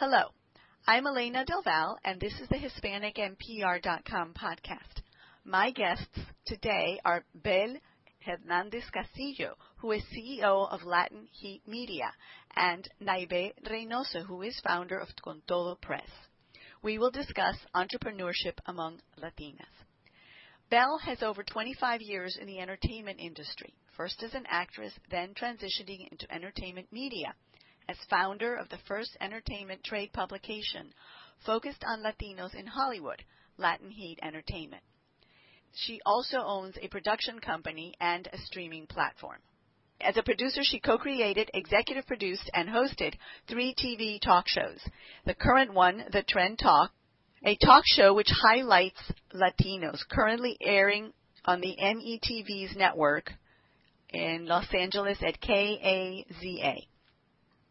Hello, I'm Elena Del Val, and this is the HispanicMPR.com podcast. My guests today are Bel Hernandez Castillo, who is CEO of Latin Heat Media, and Naibe Reynoso, who is founder of Con Todo Press. We will discuss entrepreneurship among Latinas. Bel has over 25 years in the entertainment industry, first as an actress, then transitioning into entertainment media as founder of the first entertainment trade publication focused on Latinos in Hollywood, Latin Heat Entertainment. She also owns a production company and a streaming platform. As a producer, she co-created, executive produced, and hosted three TV talk shows. The current one, The Trend Talk, a talk show which highlights Latinos, currently airing on the METV's network in Los Angeles at KAZA.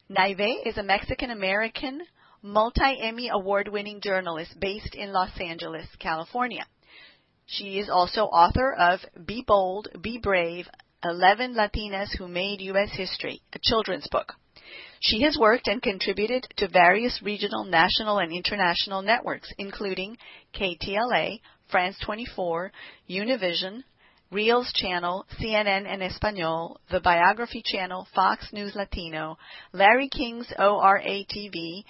Naibe is a Mexican American multi Emmy award winning journalist based in Los Angeles, California. She is also author of Be Bold, Be Brave 11 Latinas Who Made U.S. History, a children's book. She has worked and contributed to various regional, national, and international networks, including KTLA, France 24, Univision, Reelz Channel, CNN en Espanol, the Biography Channel, Fox News Latino, Larry King's ORA TV,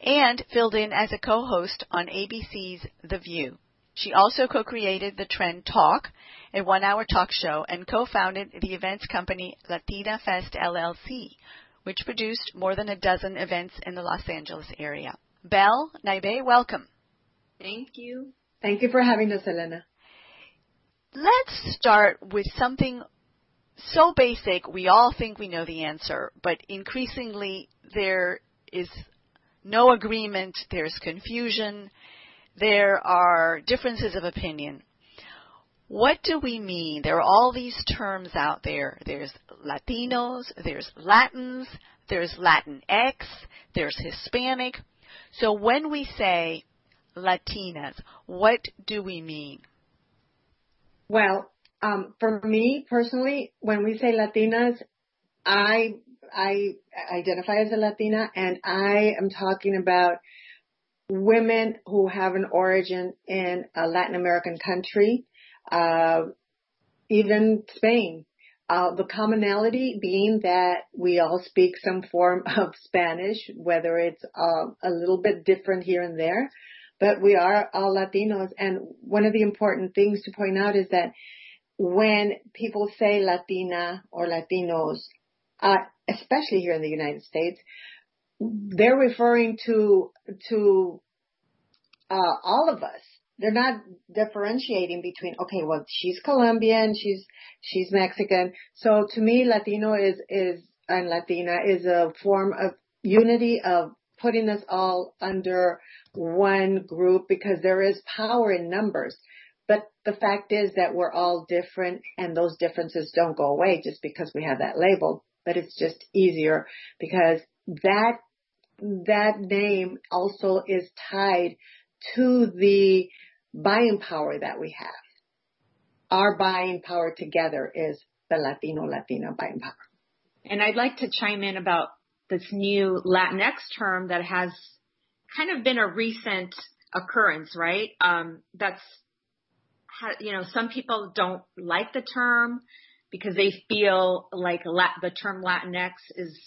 and filled in as a co-host on ABC's The View. She also co-created The Trend Talk, a one-hour talk show, and co-founded the events company Latina Fest LLC, which produced more than a dozen events in the Los Angeles area. Bel, Naibe, welcome. Thank you. Thank you for having us, Elena. Let's start with something so basic we all think we know the answer, but increasingly there is no agreement, there's confusion, there are differences of opinion. What do we mean? There are all these terms out there. There's Latinos, there's Latins, there's Latinx, there's Hispanic. So when we say Latinas, what do we mean? Well, um, for me personally, when we say Latinas, I I identify as a Latina, and I am talking about women who have an origin in a Latin American country, uh, even Spain. Uh, the commonality being that we all speak some form of Spanish, whether it's uh, a little bit different here and there, but we are all Latinos. And one of the important things to point out is that when people say Latina or Latinos, uh, especially here in the United States, they're referring to to uh, all of us. They're not differentiating between okay, well, she's Colombian, she's she's Mexican. So to me, Latino is is and Latina is a form of unity of putting us all under one group because there is power in numbers. But the fact is that we're all different and those differences don't go away just because we have that label, but it's just easier because that, that name also is tied to the buying power that we have. Our buying power together is the Latino Latina buying power. And I'd like to chime in about this new Latinx term that has kind of been a recent occurrence, right? Um, that's, you know, some people don't like the term because they feel like the term Latinx is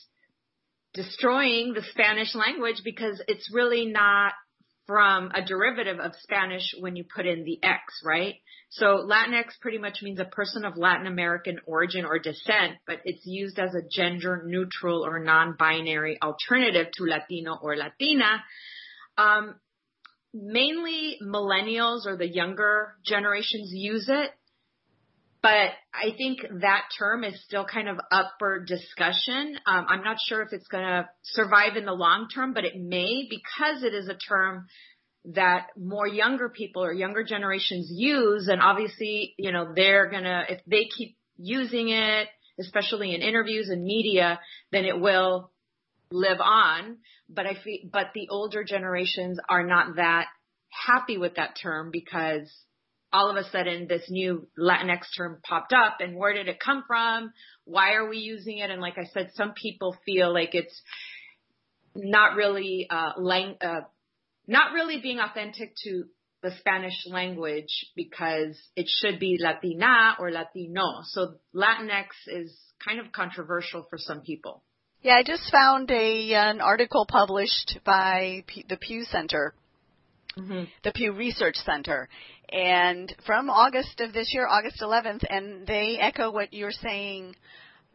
destroying the Spanish language because it's really not from a derivative of Spanish when you put in the X, right? So Latinx pretty much means a person of Latin American origin or descent, but it's used as a gender neutral or non-binary alternative to Latino or Latina. Um, mainly millennials or the younger generations use it, but I think that term is still kind of up for discussion. Um, I'm not sure if it's going to survive in the long term, but it may because it is a term that more younger people or younger generations use. And obviously, you know, they're going to, if they keep using it, especially in interviews and media, then it will live on. But I feel, but the older generations are not that happy with that term because all of a sudden this new Latinx term popped up and where did it come from? Why are we using it? And like I said, some people feel like it's not really uh, lang- uh, not really being authentic to the Spanish language because it should be Latina or Latino. So Latinx is kind of controversial for some people. Yeah, I just found a an article published by P- the Pew Center, mm-hmm. the Pew Research Center, and from August of this year, August 11th, and they echo what you're saying,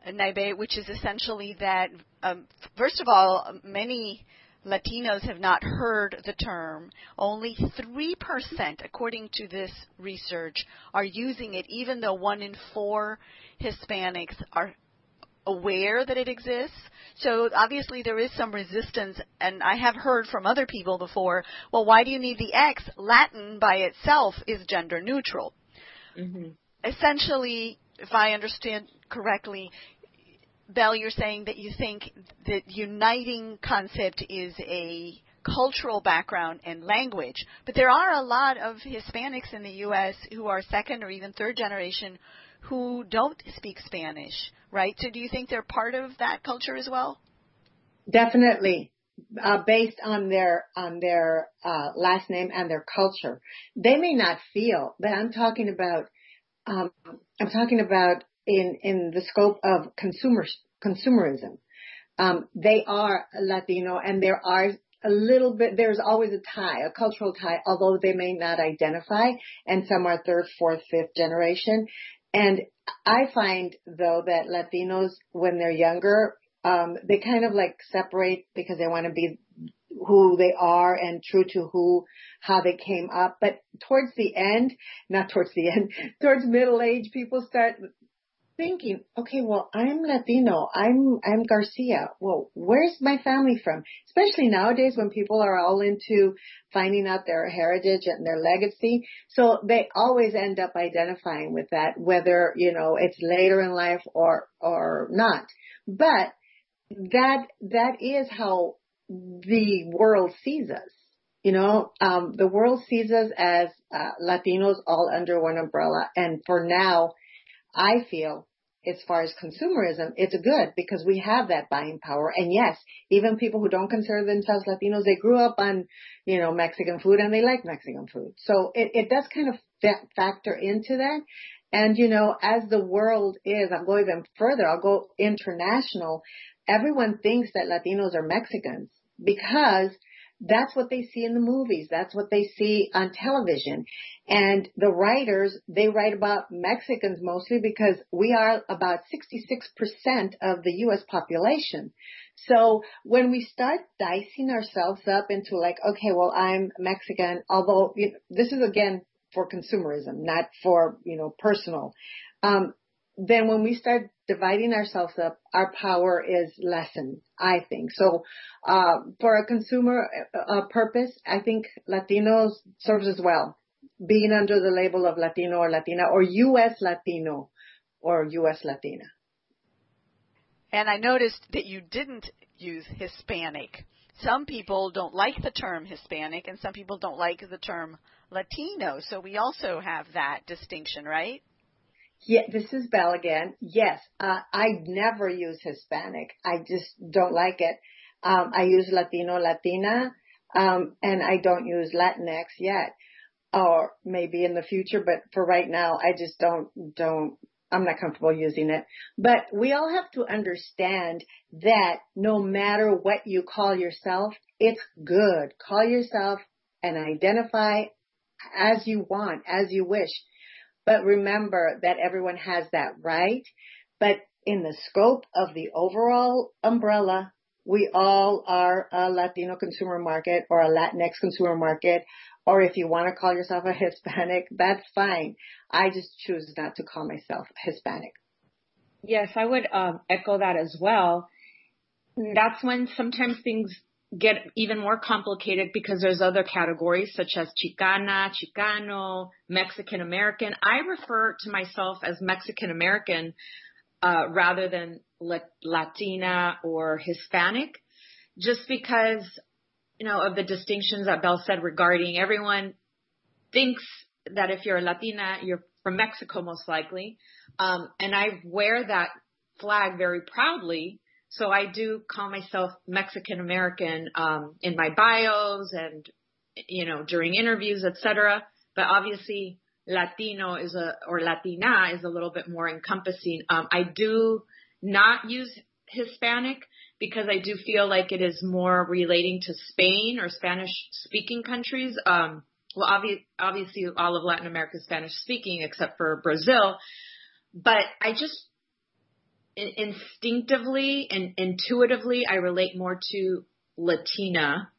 Naibe, which is essentially that um, first of all, many Latinos have not heard the term. Only 3%, according to this research, are using it, even though one in four Hispanics are aware that it exists. So obviously there is some resistance, and I have heard from other people before, well, why do you need the X? Latin by itself is gender neutral. Mm-hmm. Essentially, if I understand correctly, Bel, you're saying that you think that uniting concept is a cultural background and language, but there are a lot of Hispanics in the U.S. who are second or even third generation who don't speak Spanish, right? So do you think they're part of that culture as well? Definitely. Uh, based on their on their uh, last name and their culture, they may not feel, but I'm talking about um, I'm talking about in in the scope of consumer consumerism. Um, they are Latino, and there are a little bit. There's always a tie, a cultural tie, although they may not identify, and some are third, fourth, fifth generation. And I find though that Latinos, when they're younger, um, they kind of like separate because they want to be who they are and true to who, how they came up. But towards the end, not towards the end, towards middle age, people start thinking, okay, well, I'm Latino. I'm, I'm Garcia. Well, where's my family from? Especially nowadays when people are all into finding out their heritage and their legacy. So they always end up identifying with that, whether, you know, it's later in life or, or not. But that, that is how the world sees us. You know, um, the world sees us as uh, Latinos all under one umbrella. And for now, I feel as far as consumerism, it's good because we have that buying power. And yes, even people who don't consider themselves Latinos, they grew up on, you know, Mexican food and they like Mexican food. So it, it does kind of factor into that. And, you know, as the world is, I'll go even further, I'll go international. Everyone thinks that Latinos are Mexicans because that's what they see in the movies. That's what they see on television. And the writers, they write about Mexicans mostly because we are about 66% of the U.S. population. So when we start dicing ourselves up into like, okay, well, I'm Mexican, although you know, this is again for consumerism, not for, you know, personal. Um, then when we start dividing ourselves up, our power is lessened, I think. So, uh, for a consumer uh, purpose, I think Latinos serves as well. Being under the label of Latino or Latina or U.S. Latino or U.S. Latina. And I noticed that you didn't use Hispanic. Some people don't like the term Hispanic and some people don't like the term Latino. So we also have that distinction, right? Yeah, this is Bel again. Yes, uh, I never use Hispanic. I just don't like it. Um, I use Latino, Latina, um, and I don't use Latinx yet, or maybe in the future. But for right now, I just don't don't. I'm not comfortable using it. But we all have to understand that no matter what you call yourself, it's good. Call yourself and identify as you want, as you wish. But remember that everyone has that right. But in the scope of the overall umbrella, we all are a Latino consumer market or a Latinx consumer market, or if you want to call yourself a Hispanic, that's fine. I just choose not to call myself Hispanic. Yes, I would um, echo that as well. That's when sometimes things get even more complicated because there's other categories such as Chicana, Chicano, Mexican American. I refer to myself as Mexican American uh, rather than Latina or Hispanic, just because you know of the distinctions that Bel said regarding everyone thinks that if you're a Latina, you're from Mexico most likely, um, and I wear that flag very proudly So I do call myself Mexican American um, in my bios and you know during interviews, etc. But obviously, Latino is a or Latina is a little bit more encompassing. Um, I do not use Hispanic because I do feel like it is more relating to Spain or Spanish speaking countries. Um, well, obvi- obviously all of Latin America is Spanish speaking except for Brazil. But I just instinctively and intuitively, I relate more to Latina.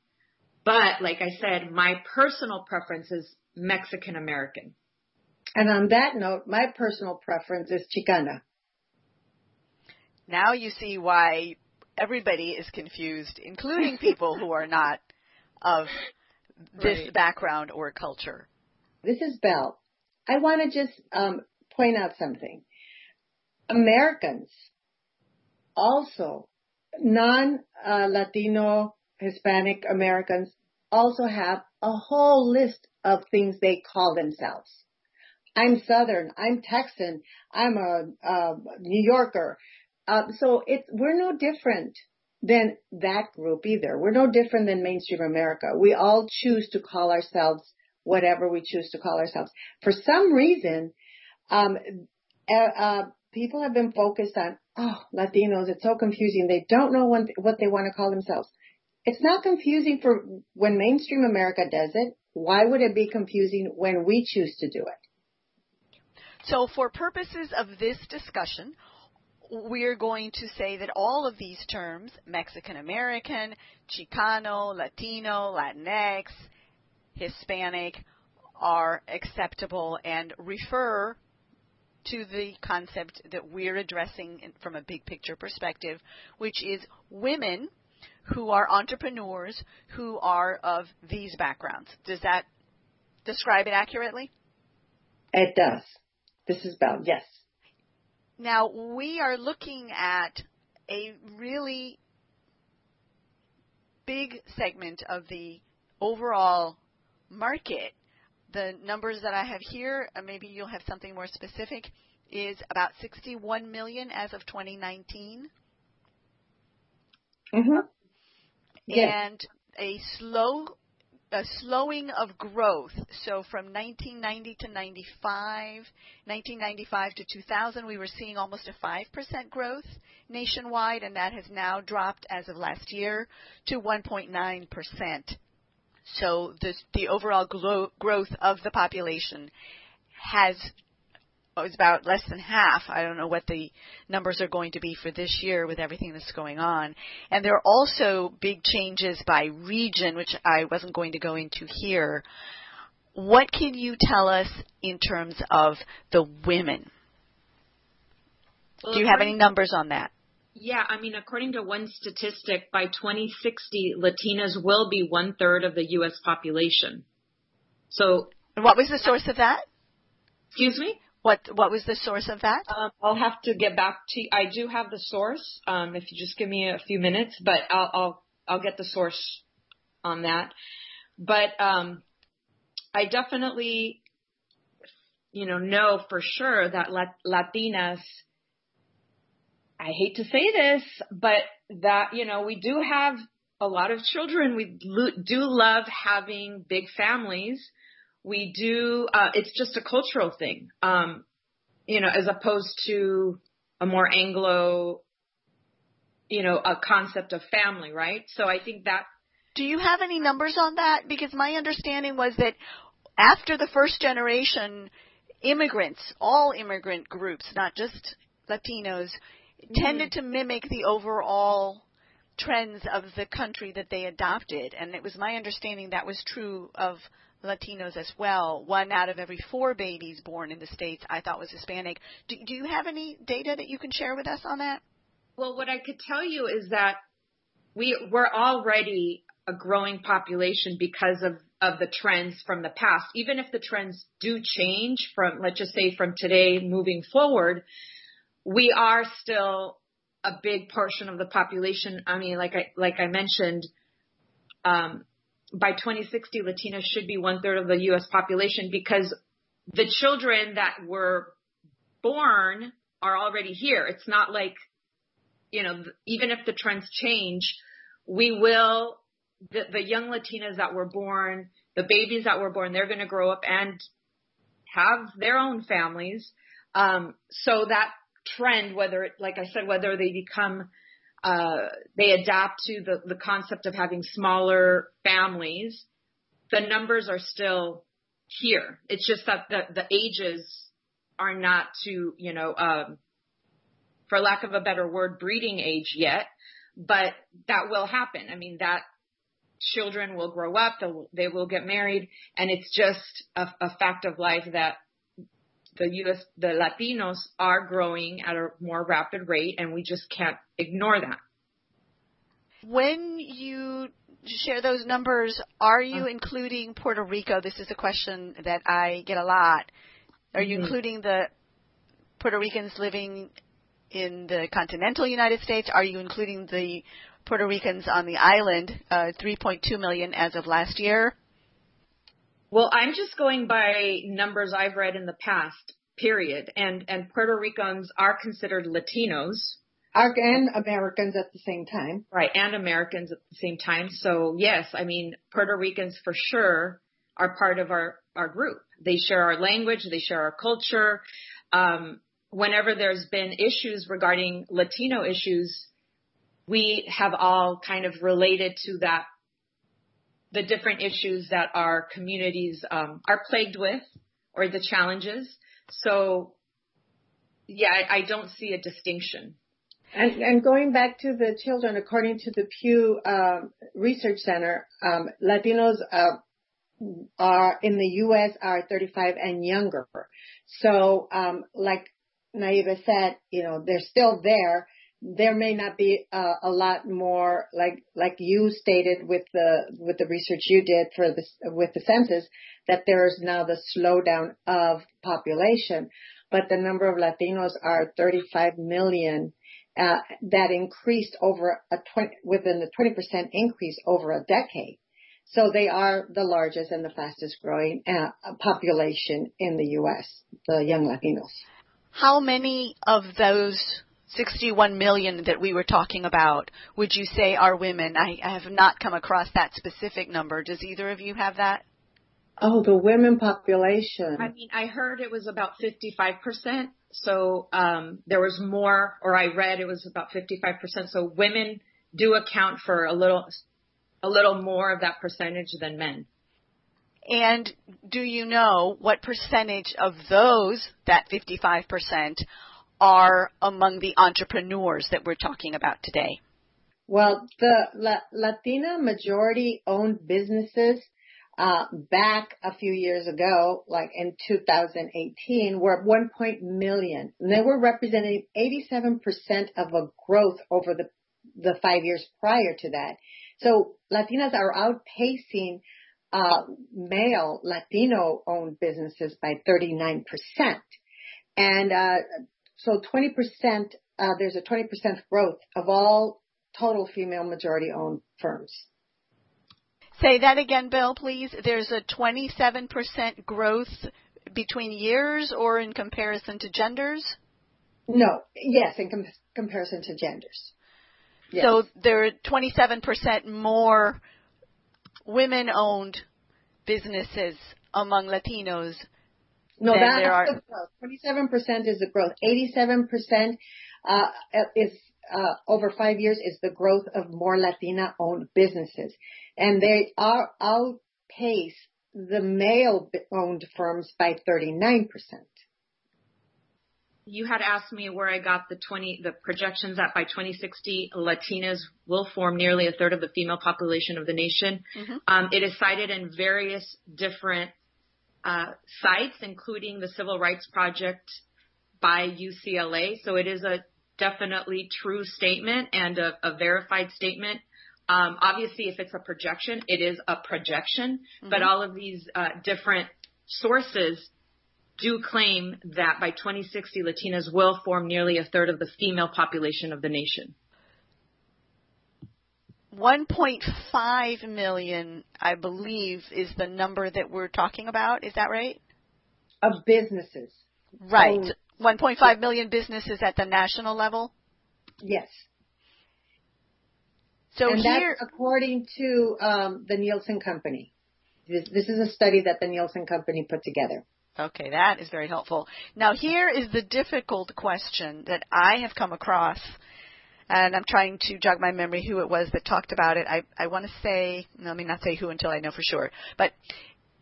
But like I said, my personal preference is Mexican American. And on that note, my personal preference is Chicana. Now you see why everybody is confused, including people who are not of this right. background or culture. This is Bel. I want to just um, point out something. Americans also, non-Latino, Hispanic Americans also have a whole list of things they call themselves. I'm Southern. I'm Texan. I'm a, a New Yorker. Uh, so we're no different than that group either. We're no different than mainstream America. We all choose to call ourselves whatever we choose to call ourselves. For some reason, um, uh, uh, people have been focused on, oh, Latinos, it's so confusing. They don't know what, what they want to call themselves. It's not confusing for when mainstream America does it. Why would it be confusing when we choose to do it? So for purposes of this discussion, we're going to say that all of these terms, Mexican American, Chicano, Latino, Latinx, Hispanic, are acceptable and refer to the concept that we're addressing from a big picture perspective, which is women who are entrepreneurs who are of these backgrounds. Does that describe it accurately? It does. This is Bel, yes. Now, we are looking at a really big segment of the overall market the numbers that I have here, uh, maybe you'll have something more specific, is about 61 million as of 2019. Mm-hmm. And a slow a slowing of growth. So from 1990 to 95, 1995 to 2000, we were seeing almost a 5% growth nationwide, and that has now dropped as of last year to 1.9 percent. So the, the overall growth of the population has was about less than half. I don't know what the numbers are going to be for this year with everything that's going on. And there are also big changes by region, which I wasn't going to go into here. What can you tell us in terms of the women? Do you have any numbers on that? Yeah, I mean, according to one statistic, by 2060, Latinas will be one third of the U.S. population. So, and what was the source of that? Excuse me. What What was the source of that? Um, I'll have to get back to. You. I do have the source. Um, if you just give me a few minutes, but I'll I'll, I'll get the source on that. But um, I definitely, you know, know for sure that Latinas I hate to say this, but that, you know, we do have a lot of children. We do love having big families. We do, uh, it's just a cultural thing, um, you know, as opposed to a more Anglo, you know, a concept of family, right? So I think that. Do you have any numbers on that? Because my understanding was that after the first generation, immigrants, all immigrant groups, not just Latinos, tended mm-hmm. to mimic the overall trends of the country that they adopted. And it was my understanding that was true of Latinos as well. One out of every four babies born in the States I thought was Hispanic. Do, do you have any data that you can share with us on that? Well, what I could tell you is that we, we're already a growing population because of, of the trends from the past. Even if the trends do change from, let's just say from today moving forward, we are still a big portion of the population. I mean, like I like I mentioned, um, by 2060, Latinos should be one third of the U.S. population because the children that were born are already here. It's not like you know, even if the trends change, we will, the, the young Latinas that were born, the babies that were born, they're going to grow up and have their own families. Um, so that trend, whether it, like I said, whether they become, uh, they adapt to the, the concept of having smaller families, the numbers are still here. It's just that the, the ages are not to, you know, um, for lack of a better word, breeding age yet, but that will happen. I mean, that children will grow up, they will get married, and it's just a, a fact of life that the US, the Latinos are growing at a more rapid rate, and we just can't ignore that. When you share those numbers, are you uh-huh. including Puerto Rico? This is a question that I get a lot. Are you mm-hmm. including the Puerto Ricans living in the continental United States? Are you including the Puerto Ricans on the island, uh, 3.2 million as of last year? Well, I'm just going by numbers I've read in the past, period. And and Puerto Ricans are considered Latinos. And Americans at the same time. Right, and Americans at the same time. So yes, I mean Puerto Ricans for sure are part of our our group. They share our language, they share our culture. Um, whenever there's been issues regarding Latino issues, we have all kind of related to that, the different issues that our communities um, are plagued with or the challenges. So, yeah, I, I don't see a distinction. And, and, going back to the children, according to the Pew uh, Research Center, um, Latinos uh, are in the U.S. are 35 and younger. So, um, like Naibe said, you know, they're still there. There may not be uh, a lot more, like like you stated with the with the research you did for this with the census, that there is now the slowdown of population, but the number of Latinos are 35 million. Uh, that increased over a 20, within the 20% increase over a decade. So they are the largest and the fastest growing uh, population in the U.S., the young Latinos. How many of those 61 million that we were talking about would you say are women? I, I have not come across that specific number. Does either of you have that? Oh, the women population. I mean, I heard it was about 55%. So um, there was more, or I read it was about 55%. So women do account for a little, a little more of that percentage than men. And do you know what percentage of those, that 55%, are among the entrepreneurs that we're talking about today? Well, the La- Latina majority owned businesses uh, back a few years ago, like in 2018, were 1. million. And they were representing 87% of a growth over the, the five years prior to that. So Latinas are outpacing uh, male Latino owned businesses by 39%. And, uh, so 20%, uh, there's a 20% growth of all total female majority owned firms. Say that again, Bill, please. There's a 27% growth between years or in comparison to genders? No, yes, in com- comparison to genders. Yes. So there are 27% more women-owned businesses among Latinos no, that's the growth. 27% is the growth. 87% uh, is uh, over five years is the growth of more Latina-owned businesses, and they are outpace the male-owned firms by 39% you had asked me where I got the 20, the projections that by 2060, Latinas will form nearly a third of the female population of the nation. Mm-hmm. Um, it is cited in various different uh, sites, including the Civil Rights Project by UCLA. So it is a definitely true statement and a, a verified statement. Um, obviously, if it's a projection, it is a projection, mm-hmm. but all of these uh, different sources do claim that by 2060, Latinas will form nearly a third of the female population of the nation. 1.5 million, I believe, is the number that we're talking about. Is that right? Of businesses. Right. 1.5 million businesses at the national level? Yes. So and here, according to um, the Nielsen Company. This, this is a study that the Nielsen Company put together. Okay, that is very helpful. Now, here is the difficult question that I have come across, and I'm trying to jog my memory who it was that talked about it. I, I want to say, let me not say who until I know for sure, but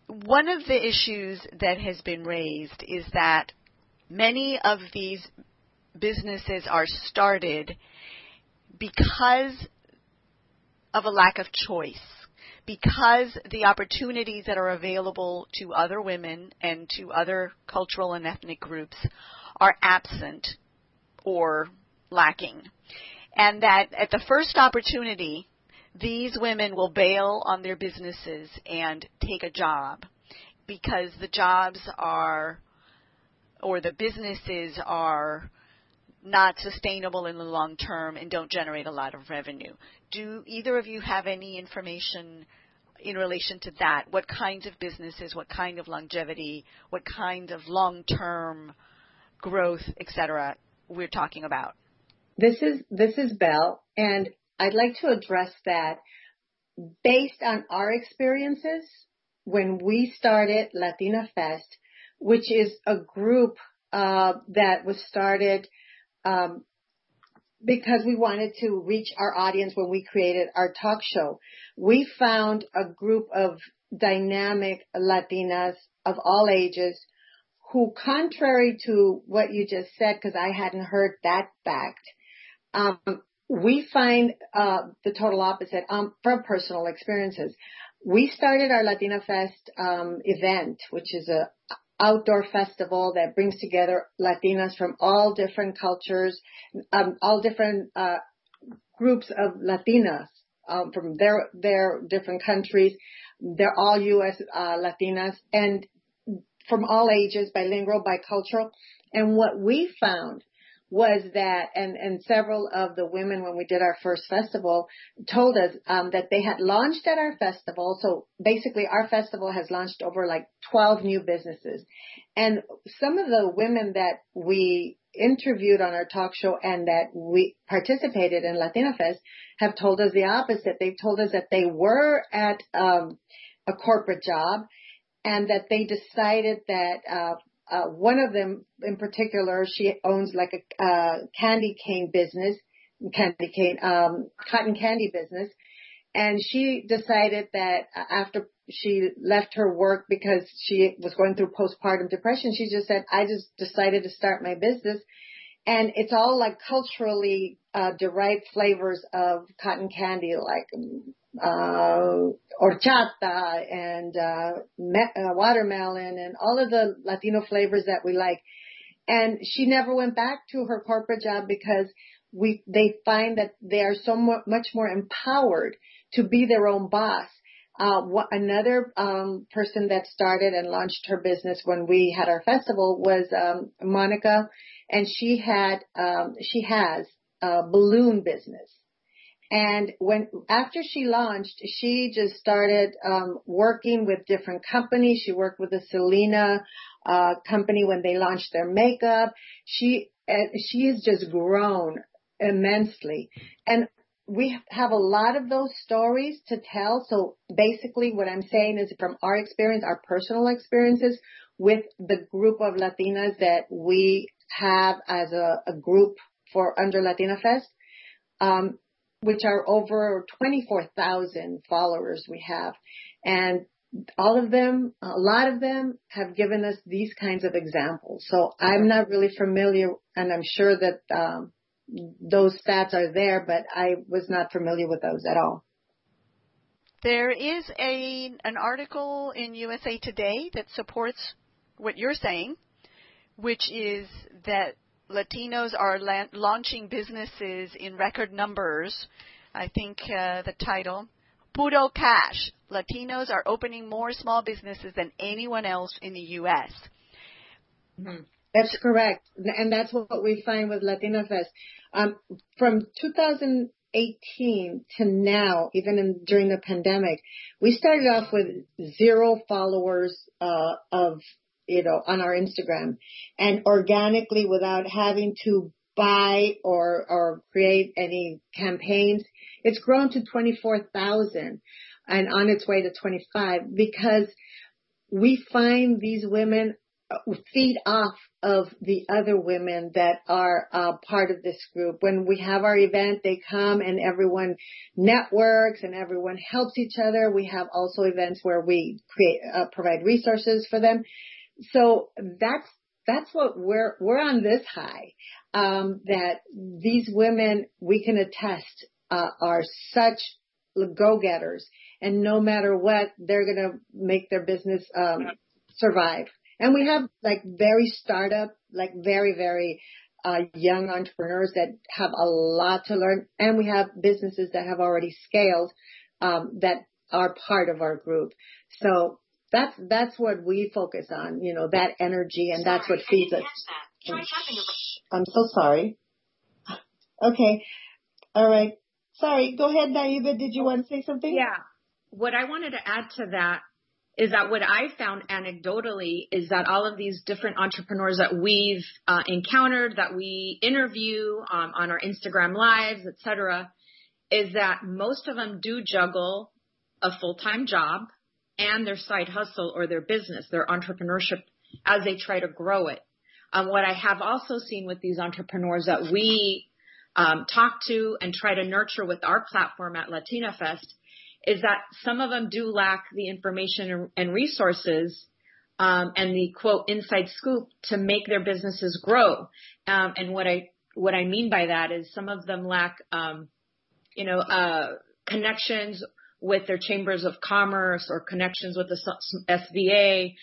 one of the issues that has been raised is that many of these businesses are started because of a lack of choice because the opportunities that are available to other women and to other cultural and ethnic groups are absent or lacking. And that at the first opportunity, these women will bail on their businesses and take a job because the jobs are or the businesses are not sustainable in the long term and don't generate a lot of revenue. Do either of you have any information in relation to that? What kinds of businesses, what kind of longevity, what kind of long-term growth, et cetera, we're talking about? This is this is Bel, and I'd like to address that based on our experiences when we started Latina Fest, which is a group uh, that was started um, because we wanted to reach our audience when we created our talk show. We found a group of dynamic Latinas of all ages who, contrary to what you just said, because I hadn't heard that fact, um, we find uh, the total opposite um, from personal experiences. We started our Latina Fest um, event, which is a outdoor festival that brings together Latinas from all different cultures, um, all different uh, groups of Latinas um, from their their different countries. They're all U.S. Uh, Latinas and from all ages, bilingual, bicultural. And what we found was that, and, and several of the women when we did our first festival told us um, that they had launched at our festival. So basically, our festival has launched over like 12 new businesses, and some of the women that we interviewed on our talk show and that we participated in Latina Fest have told us the opposite. They've told us that they were at um, a corporate job and that they decided that uh, uh, one of them in particular, she owns like a uh, candy cane business, candy cane, um, cotton candy business. And she decided that after she left her work because she was going through postpartum depression, she just said, I just decided to start my business. And it's all like culturally uh, derived flavors of cotton candy, like uh, horchata and uh, me- uh, watermelon and all of the Latino flavors that we like. And she never went back to her corporate job because we they find that they are so much more empowered to be their own boss. Uh, what, another um, person that started and launched her business when we had our festival was um, Monica, and she had um, she has a balloon business and when after she launched, she just started um, working with different companies. She worked with the Selena uh, company when they launched their makeup. She uh, she has just grown immensely, and we have a lot of those stories to tell. So basically, what I'm saying is from our experience, our personal experiences with the group of Latinas that we have as a, a group for under Latina Fest. Um, which are over 24,000 followers we have. And all of them, a lot of them have given us these kinds of examples. So I'm not really familiar, and I'm sure that um, those stats are there, but I was not familiar with those at all. There is a an article in USA Today that supports what you're saying, which is that Latinos are la- launching businesses in record numbers. I think uh, the title, Puro Cash. Latinos are opening more small businesses than anyone else in the U.S. Mm-hmm. That's correct. And that's what we find with Latina Fest. Um, from 2018 to now, even in, during the pandemic, we started off with zero followers uh, of you know, on our Instagram and organically without having to buy or, or create any campaigns. It's grown to 24,000 and on its way to 25 because we find these women feed off of the other women that are uh, part of this group. When we have our event, they come and everyone networks and everyone helps each other. We have also events where we create, uh, provide resources for them. So that's that's what we're we're on this high. Um, that these women we can attest uh, are such go-getters, and no matter what, they're gonna make their business um, survive. And we have like very startup, like very, very uh, young entrepreneurs that have a lot to learn. And we have businesses that have already scaled um, that are part of our group. So that's that's what we focus on, you know, that energy, and sorry, that's what feeds us. I'm so sorry. Okay, all right. Sorry, go ahead, Naibe. Did you want to say something? Yeah. What I wanted to add to that is that what I found anecdotally is that all of these different entrepreneurs that we've uh, encountered, that we interview um, on our Instagram lives, etc., is that most of them do juggle a full-time job and their side hustle or their business, their entrepreneurship, as they try to grow it. Um, what I have also seen with these entrepreneurs that we um, talk to and try to nurture with our platform at Latina Fest is that some of them do lack the information and resources um, and the quote inside scoop to make their businesses grow. Um, and what I what I mean by that is some of them lack, um, you know, uh, connections with their chambers of commerce or connections with the SBA.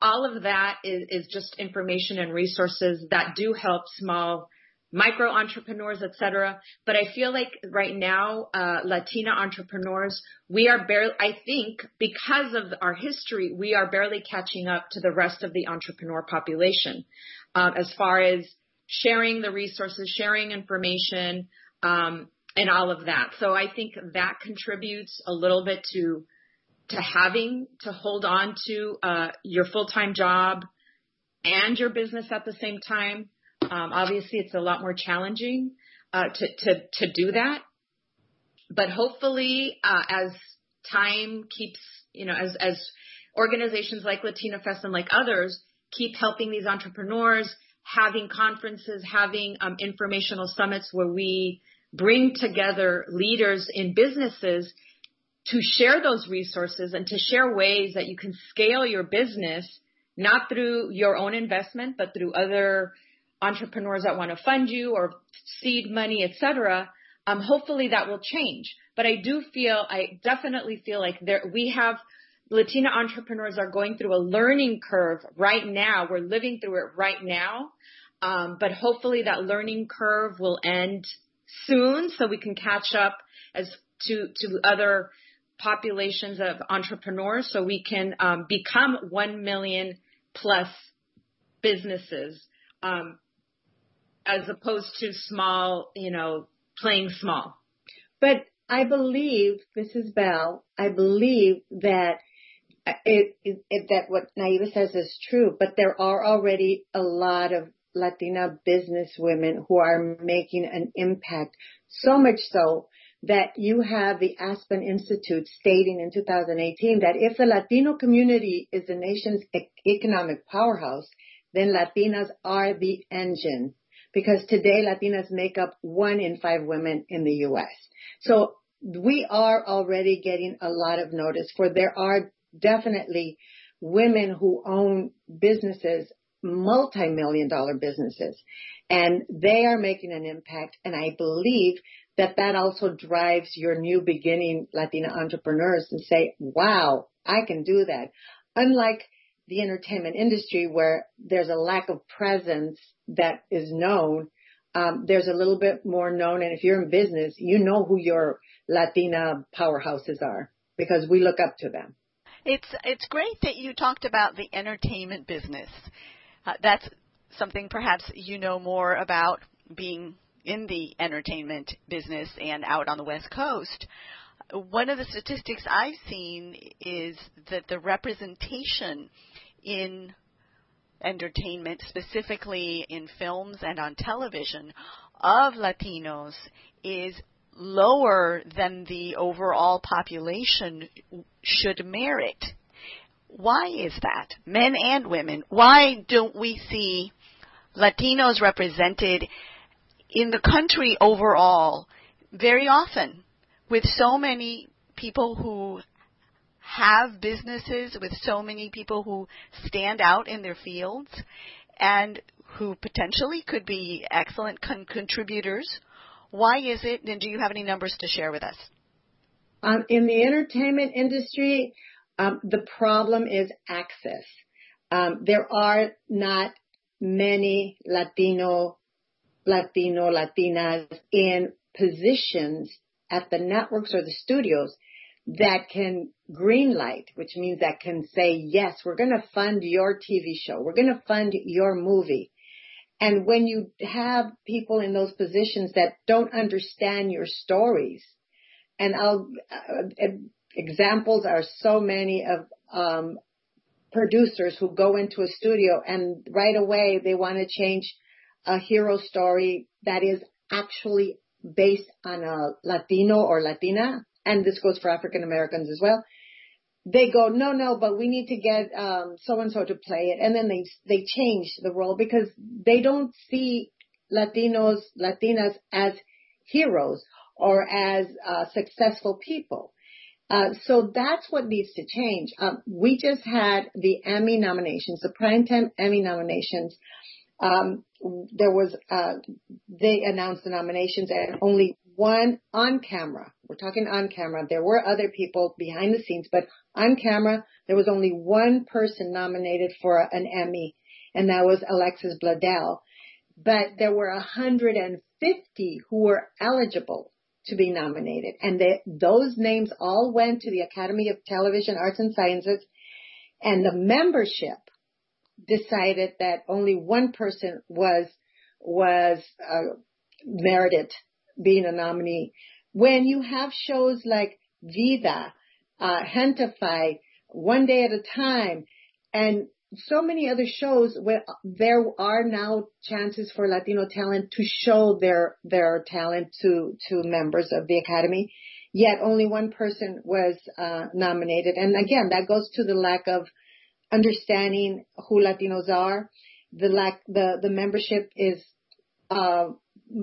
All of that is, is just information and resources that do help small micro entrepreneurs, etc. But I feel like right now, uh, Latina entrepreneurs, we are barely, I think because of our history, we are barely catching up to the rest of the entrepreneur population, um, as far as sharing the resources, sharing information, um, and all of that. So I think that contributes a little bit to, to having to hold on to, uh, your full-time job and your business at the same time. Um, obviously, it's a lot more challenging uh, to, to, to do that. But hopefully, uh, as time keeps, you know, as, as organizations like Latina Fest and like others keep helping these entrepreneurs, having conferences, having um, informational summits where we bring together leaders in businesses to share those resources and to share ways that you can scale your business, not through your own investment, but through other entrepreneurs that want to fund you or seed money, etc. Um, hopefully that will change. But I do feel, I definitely feel like there, we have Latina entrepreneurs are going through a learning curve right now. We're living through it right now. Um, but hopefully that learning curve will end soon so we can catch up as to, to other populations of entrepreneurs so we can um, become 1 million plus businesses. Um, as opposed to small, you know, playing small. But I believe, Mrs. Bell, I believe that it, it, it, that what Naibe says is true, but there are already a lot of Latina business women who are making an impact. So much so that you have the Aspen Institute stating in 2018 that if the Latino community is the nation's economic powerhouse, then Latinas are the engine because today Latinas make up one in five women in the U.S. So we are already getting a lot of notice for there are definitely women who own businesses, multi-million dollar businesses, and they are making an impact. And I believe that that also drives your new beginning Latina entrepreneurs and say, wow, I can do that. Unlike the entertainment industry where there's a lack of presence that is known, um, there's a little bit more known. And if you're in business, you know who your Latina powerhouses are because we look up to them. It's it's great that you talked about the entertainment business. Uh, that's something perhaps you know more about being in the entertainment business and out on the West Coast one of the statistics I've seen is that the representation in entertainment, specifically in films and on television, of Latinos is lower than the overall population should merit. Why is that? Men and women. Why don't we see Latinos represented in the country overall very often with so many people who have businesses, with so many people who stand out in their fields and who potentially could be excellent con- contributors. Why is it, and do you have any numbers to share with us? Um, in the entertainment industry, um, the problem is access. Um, there are not many Latino, Latino, Latinas in positions at the networks or the studios that can green light, which means that can say, yes, we're going to fund your TV show. We're going to fund your movie. And when you have people in those positions that don't understand your stories, and I'll, uh, examples are so many of, um, producers who go into a studio and right away they want to change a hero story that is actually based on a Latino or Latina, and this goes for African Americans as well. They go, no, no, but we need to get so and so to play it, and then they they change the role because they don't see Latinos, Latinas as heroes or as uh, successful people. Uh, so that's what needs to change. Um, we just had the Emmy nominations, the primetime Emmy nominations. Um, there was, uh, they announced the nominations and only one on camera. We're talking on camera. There were other people behind the scenes, but on camera, there was only one person nominated for an Emmy, and that was Alexis Bledel. But there were 150 who were eligible to be nominated. And they, those names all went to the Academy of Television Arts and Sciences and the membership decided that only one person was, was, uh, merited being a nominee. When you have shows like Vida, uh, Gentefied, One Day at a Time, and so many other shows where there are now chances for Latino talent to show their their talent to to members of the academy. Yet only one person was uh, nominated, and again, that goes to the lack of understanding who Latinos are. The lack the the membership is uh,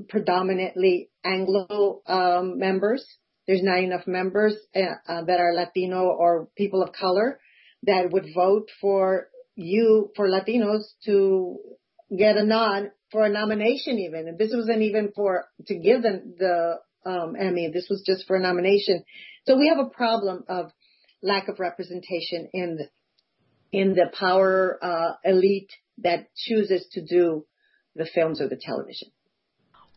predominantly Anglo um, members. There's not enough members uh, uh, that are Latino or people of color that would vote for you for Latinos to get a nod for a nomination even. And this wasn't even for, to give them the um, Emmy. This was just for a nomination. So we have a problem of lack of representation in the, in the power uh, elite that chooses to do the films or the television.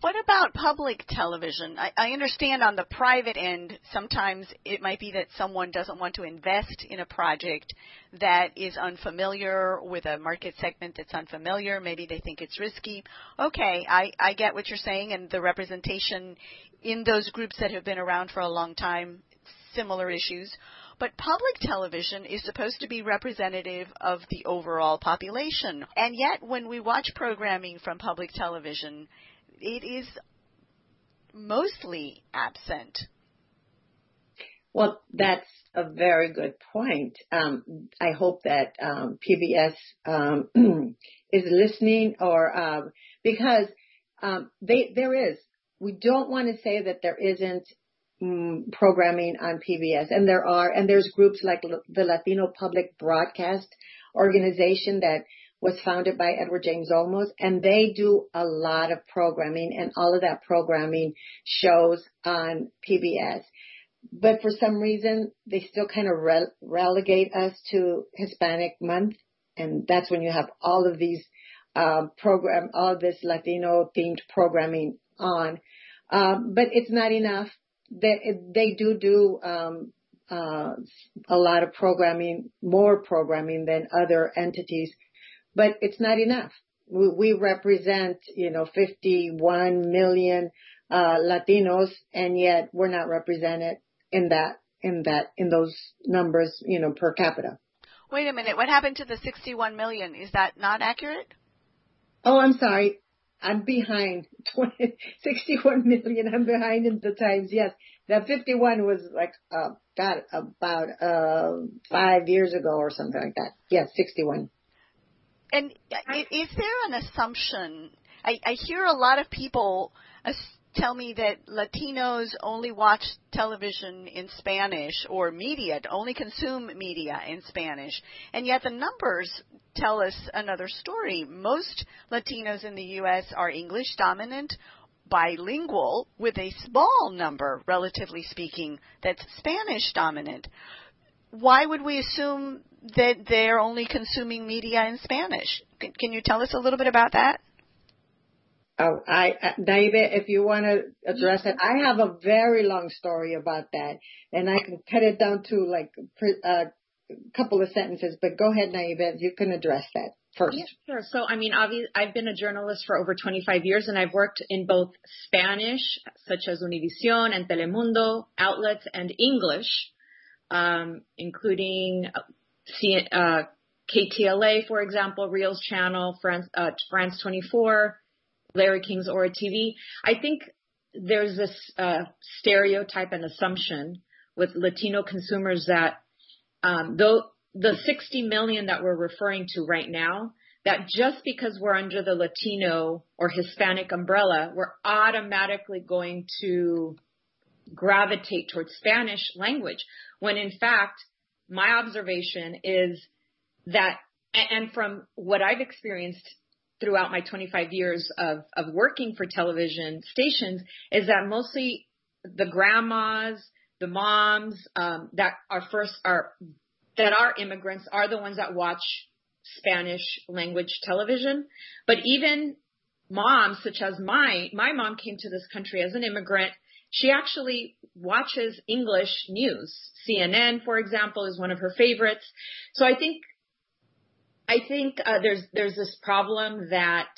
What about public television? I, I understand on the private end, sometimes it might be that someone doesn't want to invest in a project that is unfamiliar with a market segment that's unfamiliar. Maybe they think it's risky. Okay, I, I get what you're saying and the representation in those groups that have been around for a long time, similar issues. But public television is supposed to be representative of the overall population. And yet, when we watch programming from public television, it is mostly absent. Well, that's a very good point. Um, I hope that um, PBS um, is listening, or um, because um, they, there is. We don't want to say that there isn't mm, programming on PBS, and there are, and there's groups like the Latino Public Broadcast Organization that was founded by Edward James Olmos and they do a lot of programming and all of that programming shows on PBS. But for some reason, they still kind of re- relegate us to Hispanic month. And that's when you have all of these, um, program, all this Latino themed programming on. Um, but it's not enough. They, they do do, um, uh, a lot of programming, more programming than other entities but it's not enough. We, we represent, you know, 51 million uh, Latinos, and yet we're not represented in that in that in those numbers, you know, per capita. Wait a minute. What happened to the 61 million? Is that not accurate? Oh, I'm sorry. I'm behind 20, 61 million. I'm behind in the times. Yes, that 51 was like, uh, God, about uh, five years ago or something like that. Yes, 61. And is there an assumption? I, I hear a lot of people tell me that Latinos only watch television in Spanish or media, only consume media in Spanish. And yet the numbers tell us another story. Most Latinos in the U.S. are English dominant, bilingual, with a small number, relatively speaking, that's Spanish dominant. Why would we assume that they're only consuming media in Spanish? Can, can you tell us a little bit about that? Oh, I, uh, David, if you want to address it, I have a very long story about that, and I can cut it down to like a uh, couple of sentences. But go ahead, Naibe, you can address that first. Yeah, sure. So, I mean, obviously, I've been a journalist for over 25 years, and I've worked in both Spanish, such as Univision and Telemundo outlets, and English, um, including uh, KTLA, for example, Reelz Channel, France, uh, France 24. Larry King's Ora TV. I think there's this uh, stereotype and assumption with Latino consumers that um, though the 60 million that we're referring to right now, that just because we're under the Latino or Hispanic umbrella, we're automatically going to gravitate towards Spanish language. When in fact, my observation is that, and from what I've experienced throughout my 25 years of, of working for television stations is that mostly the grandmas, the moms um, that are first are that are immigrants are the ones that watch Spanish language television. But even moms such as my my mom came to this country as an immigrant. She actually watches English news. CNN, for example, is one of her favorites. So I think I think uh, there's there's this problem that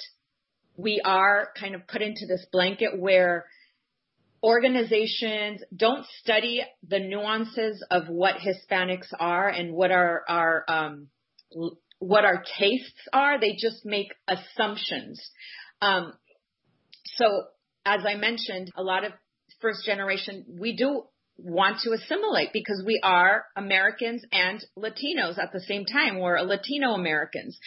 we are kind of put into this blanket where organizations don't study the nuances of what Hispanics are and what our our um, what our tastes are. They just make assumptions. Um, so as I mentioned, a lot of first generation we do want to assimilate because we are Americans and Latinos at the same time. We're Latino Americans.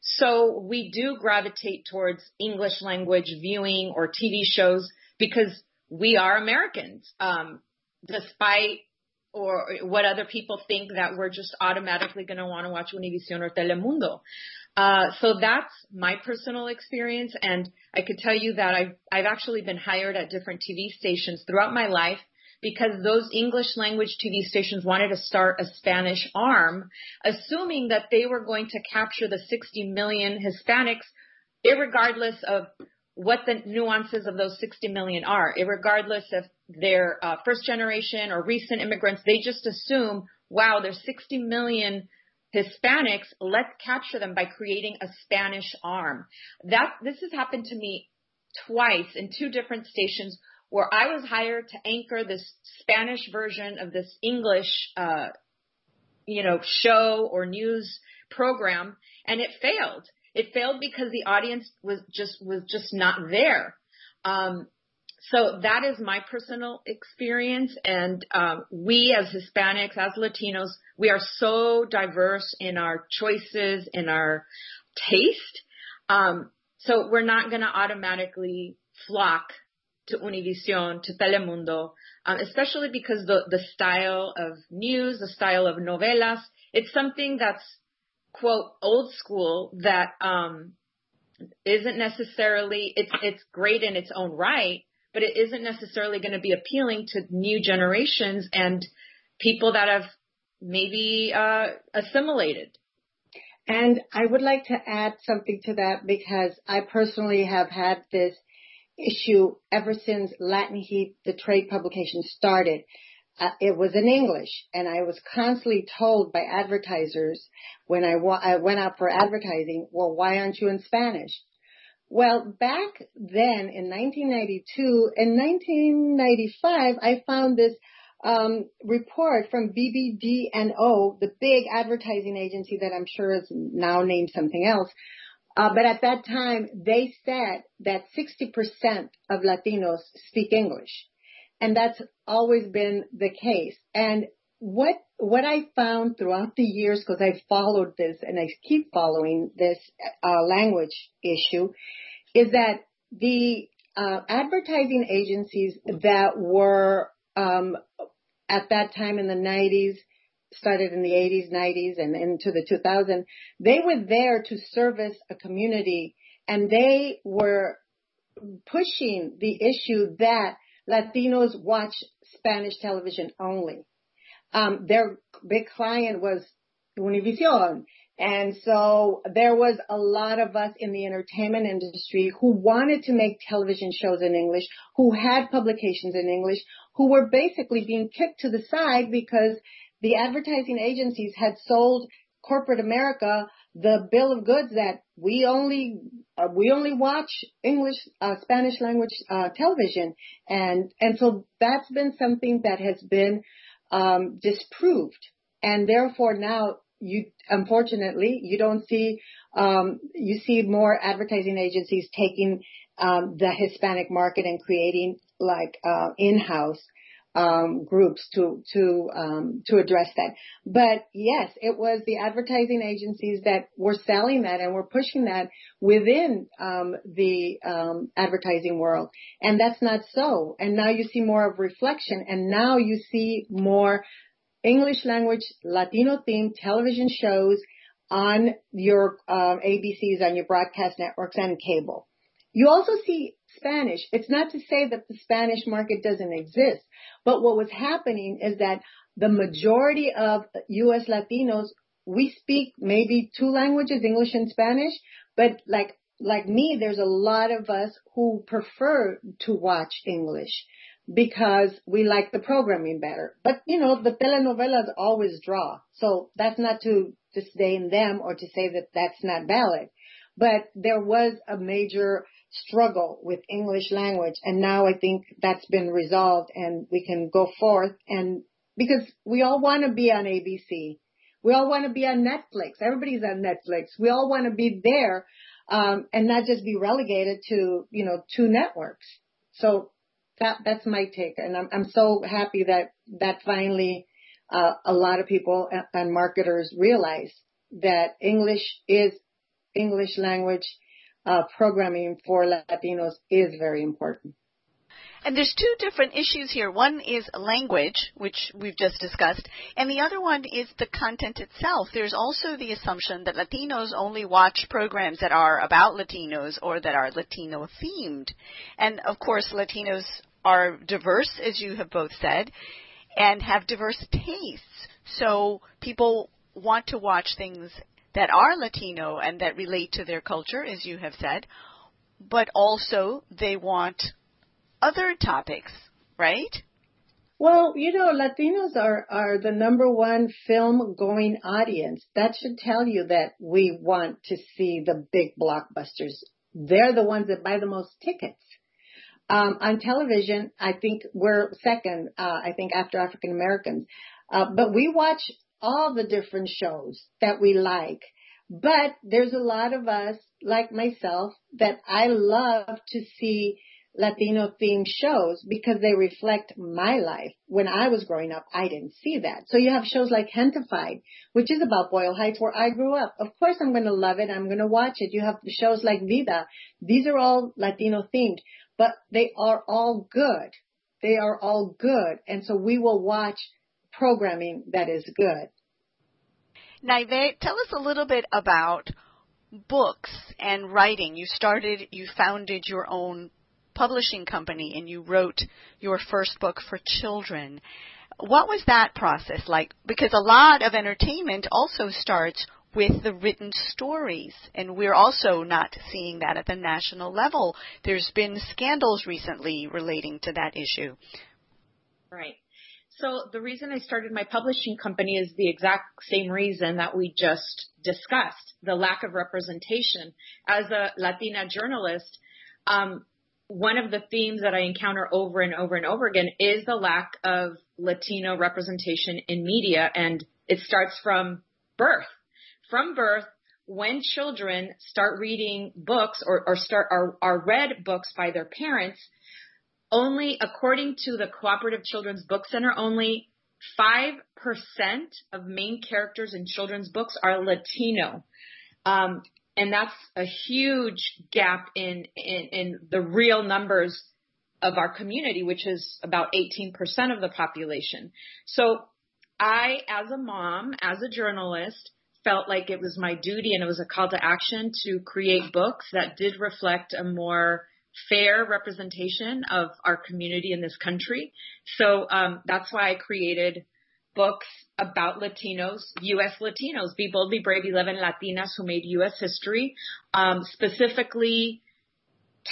So we do gravitate towards English language viewing or TV shows because we are Americans, um, despite or what other people think that we're just automatically going to want to watch Univision or Telemundo. Uh, so that's my personal experience, and I could tell you that I've I've actually been hired at different TV stations throughout my life because those English language TV stations wanted to start a Spanish arm, assuming that they were going to capture the 60 million Hispanics, regardless of what the nuances of those 60 million are, regardless if they're uh, first generation or recent immigrants. They just assume, wow, there's 60 million Hispanics. Let's capture them by creating a Spanish arm. That this has happened to me twice in two different stations where I was hired to anchor this Spanish version of this English, uh, you know, show or news program, and it failed. It failed because the audience was just was just not there. Um, so that is my personal experience, and um, we as Hispanics, as Latinos, we are so diverse in our choices, in our taste. Um, so we're not going to automatically flock to Univision, to Telemundo, um, especially because the, the style of news, the style of novelas, it's something that's, quote, old school that, um, isn't necessarily, it's, it's great in its own right, but it isn't necessarily going to be appealing to new generations and people that have maybe, uh, assimilated. And I would like to add something to that because I personally have had this issue ever since Latin Heat, the trade publication started. Uh, it was in English, and I was constantly told by advertisers when I, wa- I went out for advertising, well, why aren't you in Spanish? Well, back then in 1992, in 1995, I found this um, report from BBDO, the big advertising agency that I'm sure is now named something else, Uh, but at that time, they said that 60% of Latinos speak English. And that's always been the case. And what, what I found throughout the years, because I followed this and I keep following this uh, language issue, is that the uh, advertising agencies that were um, at that time in the 90s, started in the 80s, 90s, and into the 2000s, they were there to service a community, and they were pushing the issue that Latinos watch Spanish television only. Um, their big client was Univision. And so there was a lot of us in the entertainment industry who wanted to make television shows in English, who had publications in English, who were basically being kicked to the side because the advertising agencies had sold corporate America the bill of goods that we only uh, we only watch English uh, Spanish language uh, television. And and so that's been something that has been um, disproved. And therefore now you unfortunately you don't see um, you see more advertising agencies taking um, the Hispanic market and creating like uh, in-house um, groups to to um, to address that. But yes, it was the advertising agencies that were selling that and were pushing that within um, the um, advertising world, and that's not so. And now you see more of reflection, and now you see more English language Latino themed television shows on your uh, ABCs, on your broadcast networks, and cable. You also see Spanish. It's not to say that the Spanish market doesn't exist, but what was happening is that the majority of U.S. Latinos, we speak maybe two languages, English and Spanish, but like, like me, there's a lot of us who prefer to watch English because we like the programming better. But you know, the telenovelas always draw. So that's not to disdain them or to say that that's not valid. But there was a major struggle with English language. And now I think that's been resolved and we can go forth and because we all want to be on ABC. We all want to be on Netflix. Everybody's on Netflix. We all want to be there, um, and not just be relegated to, you know, two networks. So that, that's my take. And I'm, I'm so happy that, that finally, uh, a lot of people and marketers realize that English is English language uh, programming for Latinos is very important. And there's two different issues here. One is language, which we've just discussed, and the other one is the content itself. There's also the assumption that Latinos only watch programs that are about Latinos or that are Latino themed. And of course, Latinos are diverse, as you have both said, and have diverse tastes. So people want to watch things that are Latino and that relate to their culture, as you have said, but also they want other topics, right? Well, you know, Latinos are, are the number one film going audience. That should tell you that we want to see the big blockbusters. They're the ones that buy the most tickets. Um, on television, I think we're second, uh, I think after African Americans. Uh, but we watch all the different shows that we like. But there's a lot of us, like myself, that I love to see Latino themed shows because they reflect my life. When I was growing up, I didn't see that. So you have shows like Gentefied, which is about Boyle Heights where I grew up. Of course I'm going to love it. I'm going to watch it. You have shows like Vida. These are all Latino themed, but they are all good. They are all good. And so we will watch programming that is good. Naibe, tell us a little bit about books and writing. You started, you founded your own publishing company and you wrote your first book for children. What was that process like? Because a lot of entertainment also starts with the written stories, and we're also not seeing that at the national level. There's been scandals recently relating to that issue. Right. So the reason I started my publishing company is the exact same reason that we just discussed, the lack of representation. As a Latina journalist, um, one of the themes that I encounter over and over and over again is the lack of Latino representation in media, and it starts from birth. From birth, when children start reading books or, or start are, are read books by their parents, only according to the Cooperative Children's Book Center, only 5% of main characters in children's books are Latino. Um, and that's a huge gap in, in, in the real numbers of our community, which is about 18% of the population. So I, as a mom, as a journalist, felt like it was my duty and it was a call to action to create books that did reflect a more fair representation of our community in this country. So um, that's why I created books about Latinos, U.S. Latinos, Be Boldly Brave, 11 Latinas who made U.S. history, um, specifically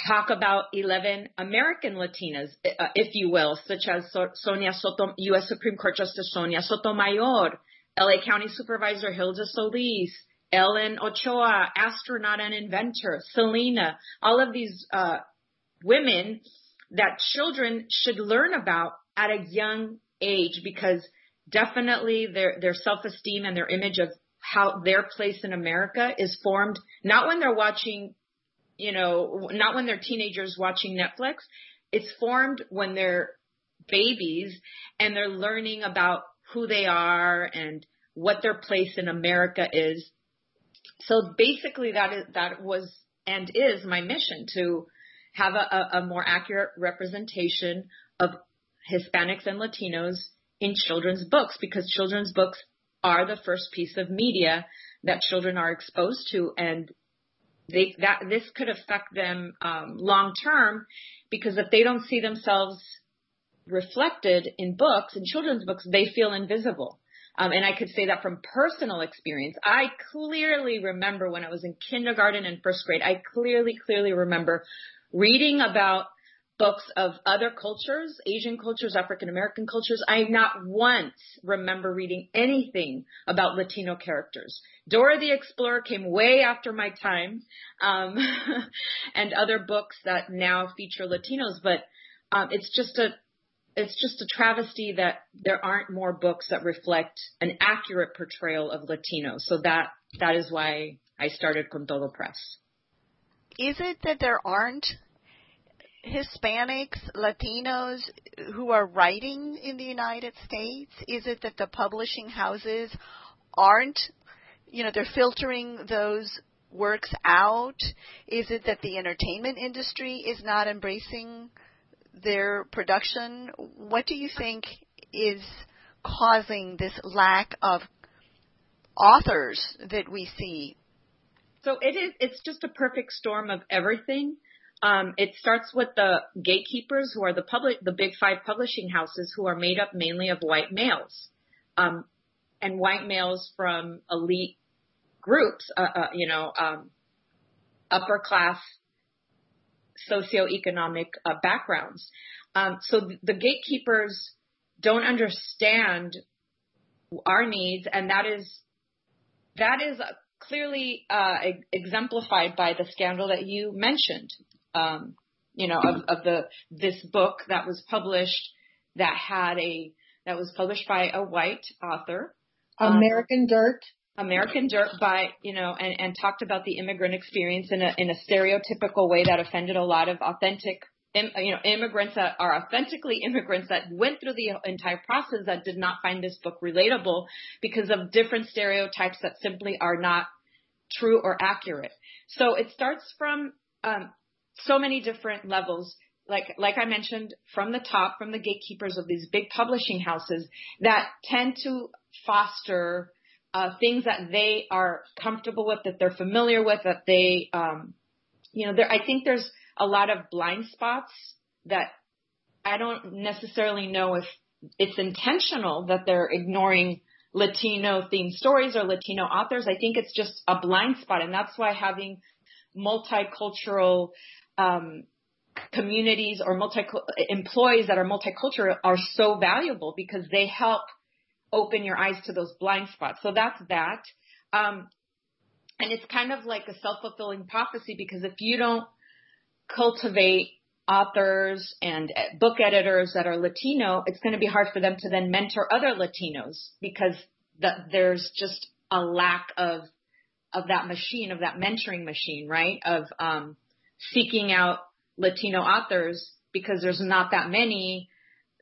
talk about 11 American Latinas, uh, if you will, such as Sonia Soto, U.S. Supreme Court Justice Sonia Sotomayor, LA County Supervisor Hilda Solis, Ellen Ochoa, astronaut and inventor, Selena, all of these uh, women that children should learn about at a young age because definitely their their self-esteem and their image of how their place in America is formed not when they're watching, you know, not when they're teenagers watching Netflix. It's formed when they're babies and they're learning about who they are and what their place in America is. So basically that is that was and is my mission to have a, a more accurate representation of Hispanics and Latinos in children's books because children's books are the first piece of media that children are exposed to and they that this could affect them um, long term because if they don't see themselves reflected in books in children's books they feel invisible um, and I could say that from personal experience. I clearly remember when I was in kindergarten and first grade, I clearly, clearly remember reading about books of other cultures, Asian cultures, African American cultures, I not once remember reading anything about Latino characters. Dora the Explorer came way after my time, um, and other books that now feature Latinos, but um, it's just a it's just a travesty that there aren't more books that reflect an accurate portrayal of Latinos. So that that is why I started Con Todo Press. Is it that there aren't Hispanics, Latinos who are writing in the United States? Is it that the publishing houses aren't, you know, they're filtering those works out? Is it that the entertainment industry is not embracing their production? What do you think is causing this lack of authors that we see? So it is, it's just a perfect storm of everything. Um, it starts with the gatekeepers who are the public, the big five publishing houses who are made up mainly of white males, um, and white males from elite groups, uh, uh, you know, um, upper class socioeconomic uh, backgrounds. Um, so the gatekeepers don't understand our needs, and that is that is clearly uh, exemplified by the scandal that you mentioned um, you know, of, of the this book that was published that had a that was published by a white author. Um, American um, Dirt. American Dirt by you know and, and talked about the immigrant experience in a in a stereotypical way that offended a lot of authentic you know immigrants that are authentically immigrants that went through the entire process that did not find this book relatable because of different stereotypes that simply are not true or accurate. So it starts from um, so many different levels like like I mentioned from the top from the gatekeepers of these big publishing houses that tend to foster uh, things that they are comfortable with that they're familiar with that they um, you know there I think there's a lot of blind spots that I don't necessarily know if it's intentional that they're ignoring Latino themed stories or Latino authors. I think it's just a blind spot and that's why having multicultural um, communities or multi employees that are multicultural are so valuable because they help open your eyes to those blind spots. So that's that. Um, and it's kind of like a self-fulfilling prophecy because if you don't cultivate authors and book editors that are Latino, it's going to be hard for them to then mentor other Latinos because the, there's just a lack of of that machine, of that mentoring machine, right? Of um, seeking out Latino authors because there's not that many.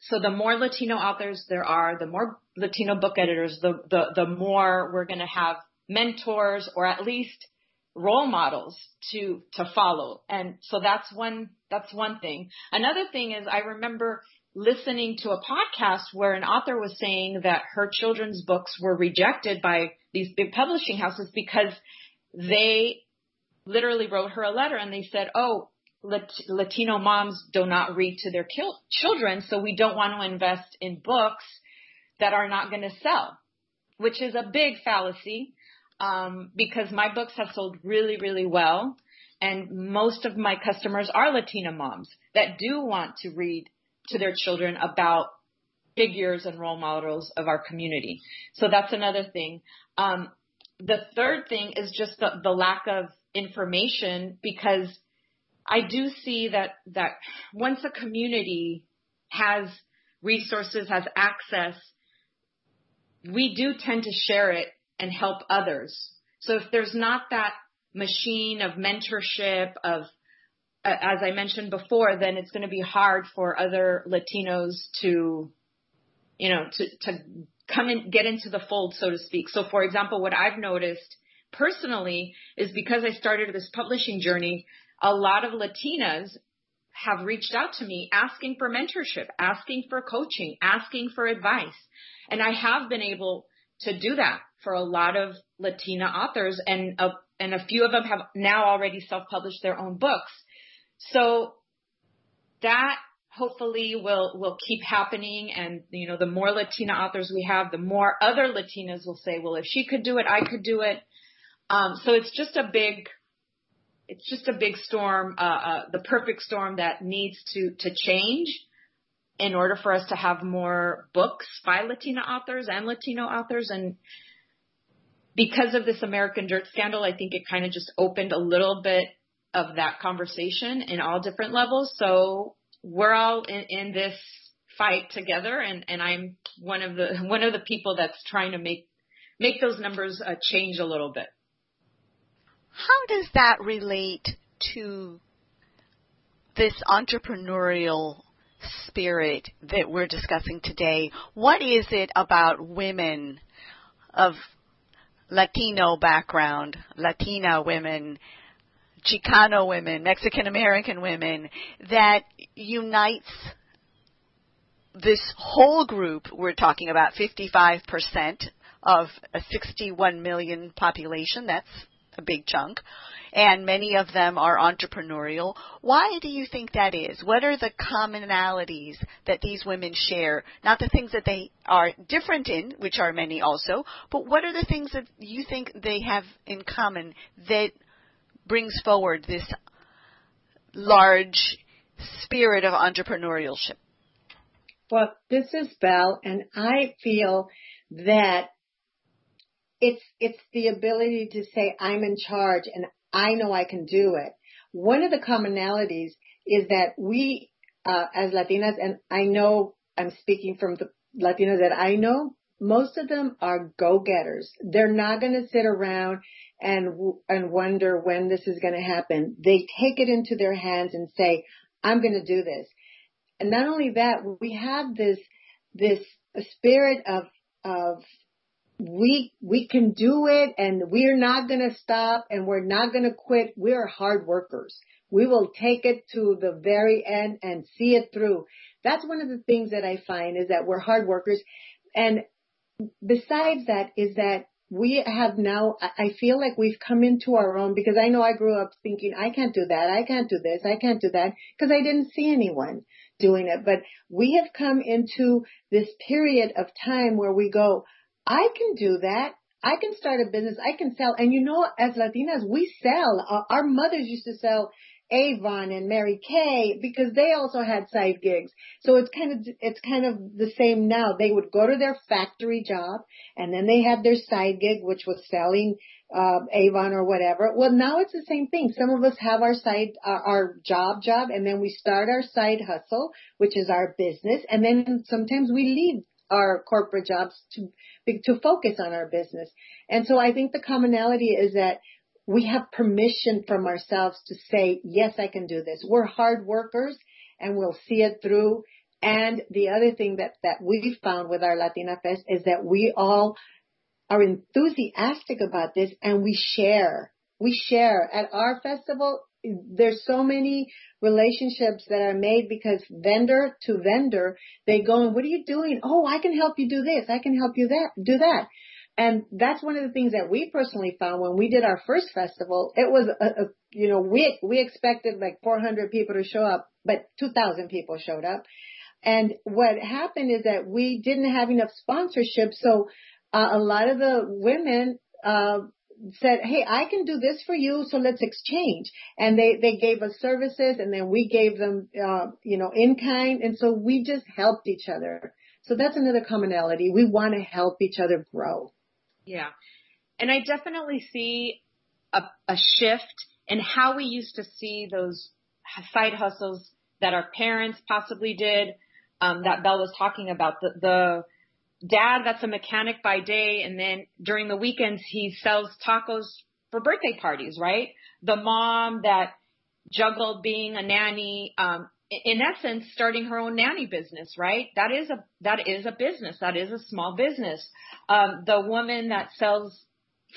So the more Latino authors there are, the more Latino book editors, the the, the more we're going to have mentors or at least role models to to follow. And so that's one that's one thing. Another thing is I remember listening to a podcast where an author was saying that her children's books were rejected by these big publishing houses because they literally wrote her a letter and they said, "Oh, Latino moms do not read to their children, so we don't want to invest in books that are not going to sell," which is a big fallacy um, because my books have sold really, really well. And most of my customers are Latina moms that do want to read to their children about figures and role models of our community. So that's another thing. Um, the third thing is just the, the lack of information because I do see that, that once a community has resources, has access, we do tend to share it and help others. So if there's not that machine of mentorship, of as I mentioned before, then it's going to be hard for other Latinos to, you know, to, to come and get into the fold, so to speak. So for example, what I've noticed personally is because I started this publishing journey, a lot of Latinas have reached out to me asking for mentorship, asking for coaching, asking for advice. And I have been able to do that for a lot of Latina authors and a, and a few of them have now already self-published their own books. So that hopefully will will keep happening and you know the more Latina authors we have, the more other Latinas will say, well if she could do it, I could do it. Um, so it's just a big it's just a big storm, uh, uh, the perfect storm that needs to to change in order for us to have more books by Latina authors and Latino authors and because of this American Dirt scandal, I think it kind of just opened a little bit of that conversation in all different levels. So we're all in, in this fight together, and, and I'm one of the one of the people that's trying to make make those numbers uh, change a little bit. How does that relate to this entrepreneurial spirit that we're discussing today? What is it about women of Latino background, Latina women, Chicano women, Mexican American women, that unites this whole group. We're talking about 55% of a 61 million population. That's a big chunk. And many of them are entrepreneurial. Why do you think that is? What are the commonalities that these women share? Not the things that they are different in, which are many also, but what are the things that you think they have in common that brings forward this large spirit of entrepreneurship? Well, this is Bel, and I feel that it's it's the ability to say I'm in charge and I know I can do it. One of the commonalities is that we, uh, as Latinas, and I know I'm speaking from the Latinos that I know, most of them are go-getters. They're not going to sit around and and wonder when this is going to happen. They take it into their hands and say, "I'm going to do this." And not only that, we have this this spirit of of we we can do it and we're not going to stop and we're not going to quit. We're hard workers. We will take it to the very end and see it through. That's one of the things that I find is that we're hard workers and besides that is that we have now, I feel like we've come into our own because I know I grew up thinking, I can't do that, I can't do this, I can't do that, because I didn't see anyone doing it. But we have come into this period of time where we go, I can do that. I can start a business. I can sell. And you know, as Latinas, we sell. Our our mothers used to sell Avon and Mary Kay because they also had side gigs. So it's kind of it's kind of the same now. They would go to their factory job and then they had their side gig which was selling uh, Avon or whatever. Well, now it's the same thing. Some of us have our side our, our job job and then we start our side hustle, which is our business, and then sometimes we leave our corporate jobs to to focus on our business. And so I think the commonality is that we have permission from ourselves to say, yes, I can do this. We're hard workers and we'll see it through. And the other thing that, that we've found with our Latina Fest is that we all are enthusiastic about this and we share. We share at our festival. There's so many relationships that are made because vendor to vendor, they go and what are you doing? Oh, I can help you do this. I can help you that, do that. And that's one of the things that we personally found when we did our first festival. It was, a, a, you know, we, we expected like 400 people to show up, but 2,000 people showed up. And what happened is that we didn't have enough sponsorship. So uh, a lot of the women, uh, said, Hey, I can do this for you. So let's exchange. And they, they gave us services and then we gave them, uh, you know, in kind. And so we just helped each other. So that's another commonality. We want to help each other grow. Yeah. And I definitely see a, a shift in how we used to see those side hustles that our parents possibly did, um, that Bel was talking about. The, the dad that's a mechanic by day and then during the weekends he sells tacos for birthday parties, right? The mom that juggled being a nanny, um, in essence, starting her own nanny business, right? That is a that is a business. That is a small business. Um, the woman that sells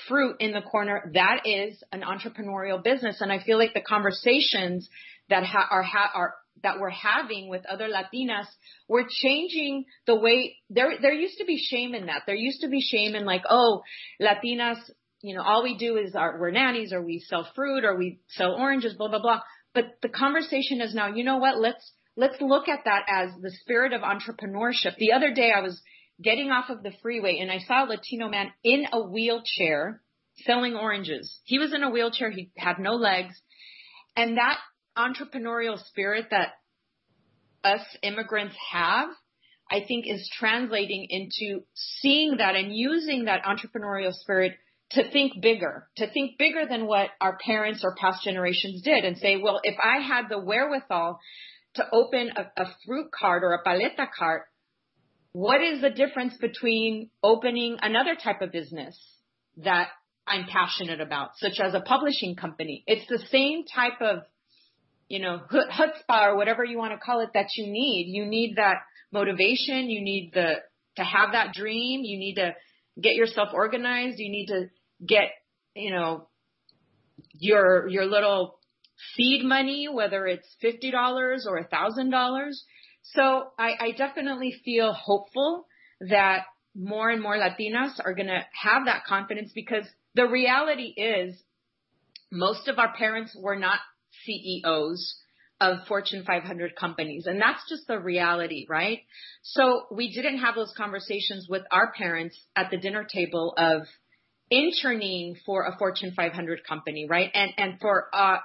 fruit in the corner, that is an entrepreneurial business. And I feel like the conversations that ha- are ha- are that we're having with other Latinas, we're changing the way there there used to be shame in that. There used to be shame in like, oh, Latinas, you know, all we do is our, we're nannies or we sell fruit or we sell oranges, blah blah blah. But the conversation is now, you know what? Let's let's look at that as the spirit of entrepreneurship. The other day I was getting off of the freeway and I saw a Latino man in a wheelchair selling oranges. He was in a wheelchair, he had no legs. And that entrepreneurial spirit that us immigrants have, I think is translating into seeing that and using that entrepreneurial spirit to think bigger, to think bigger than what our parents or past generations did and say, well, if I had the wherewithal to open a, a fruit cart or a paleta cart, what is the difference between opening another type of business that I'm passionate about, such as a publishing company? It's the same type of, you know, chutzpah or whatever you want to call it that you need. You need that motivation. You need the, to have that dream. You need to get yourself organized. You need to get, you know, your, your little seed money, whether it's $50 or $1,000. So I, I definitely feel hopeful that more and more Latinas are going to have that confidence because the reality is most of our parents were not CEOs of Fortune 500 companies. And that's just the reality, right? So we didn't have those conversations with our parents at the dinner table of interning for a Fortune 500 company, right? And, and for uh,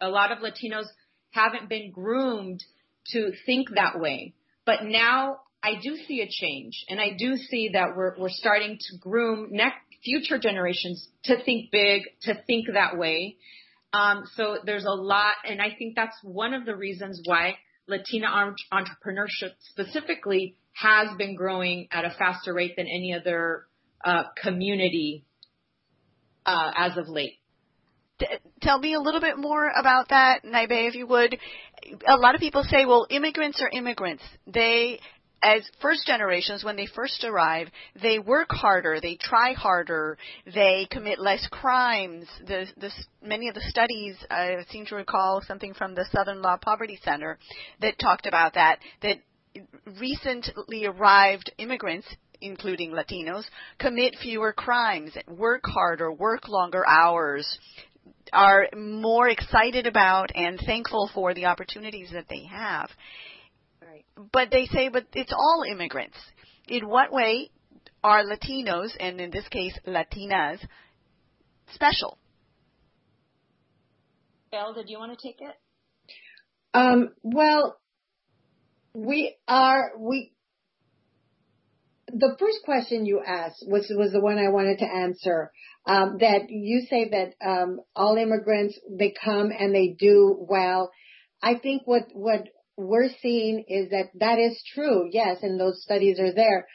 a lot of Latinos haven't been groomed to think that way. But now I do see a change and I do see that we're, we're starting to groom next future generations to think big, to think that way. Um, so there's a lot, and I think that's one of the reasons why Latina entrepreneurship specifically has been growing at a faster rate than any other uh, community uh, as of late. tell me a little bit more about that, Naibe, if you would. A lot of people say, well, immigrants are immigrants. They as first generations, when they first arrive, they work harder, they try harder, they commit less crimes. The, the, many of the studies, I seem to recall something from the Southern Law Poverty Center that talked about that, that recently arrived immigrants including Latinos, commit fewer crimes, work harder, work longer hours, are more excited about and thankful for the opportunities that they have but they say, but it's all immigrants. In what way are Latinos, and in this case Latinas, special? Bel, did you want to take it? Um, well, we are we. The first question you asked was was the one I wanted to answer. Um, that you say that um, all immigrants they come and they do well. I think what what we're seeing is that that is true, yes, and those studies are there.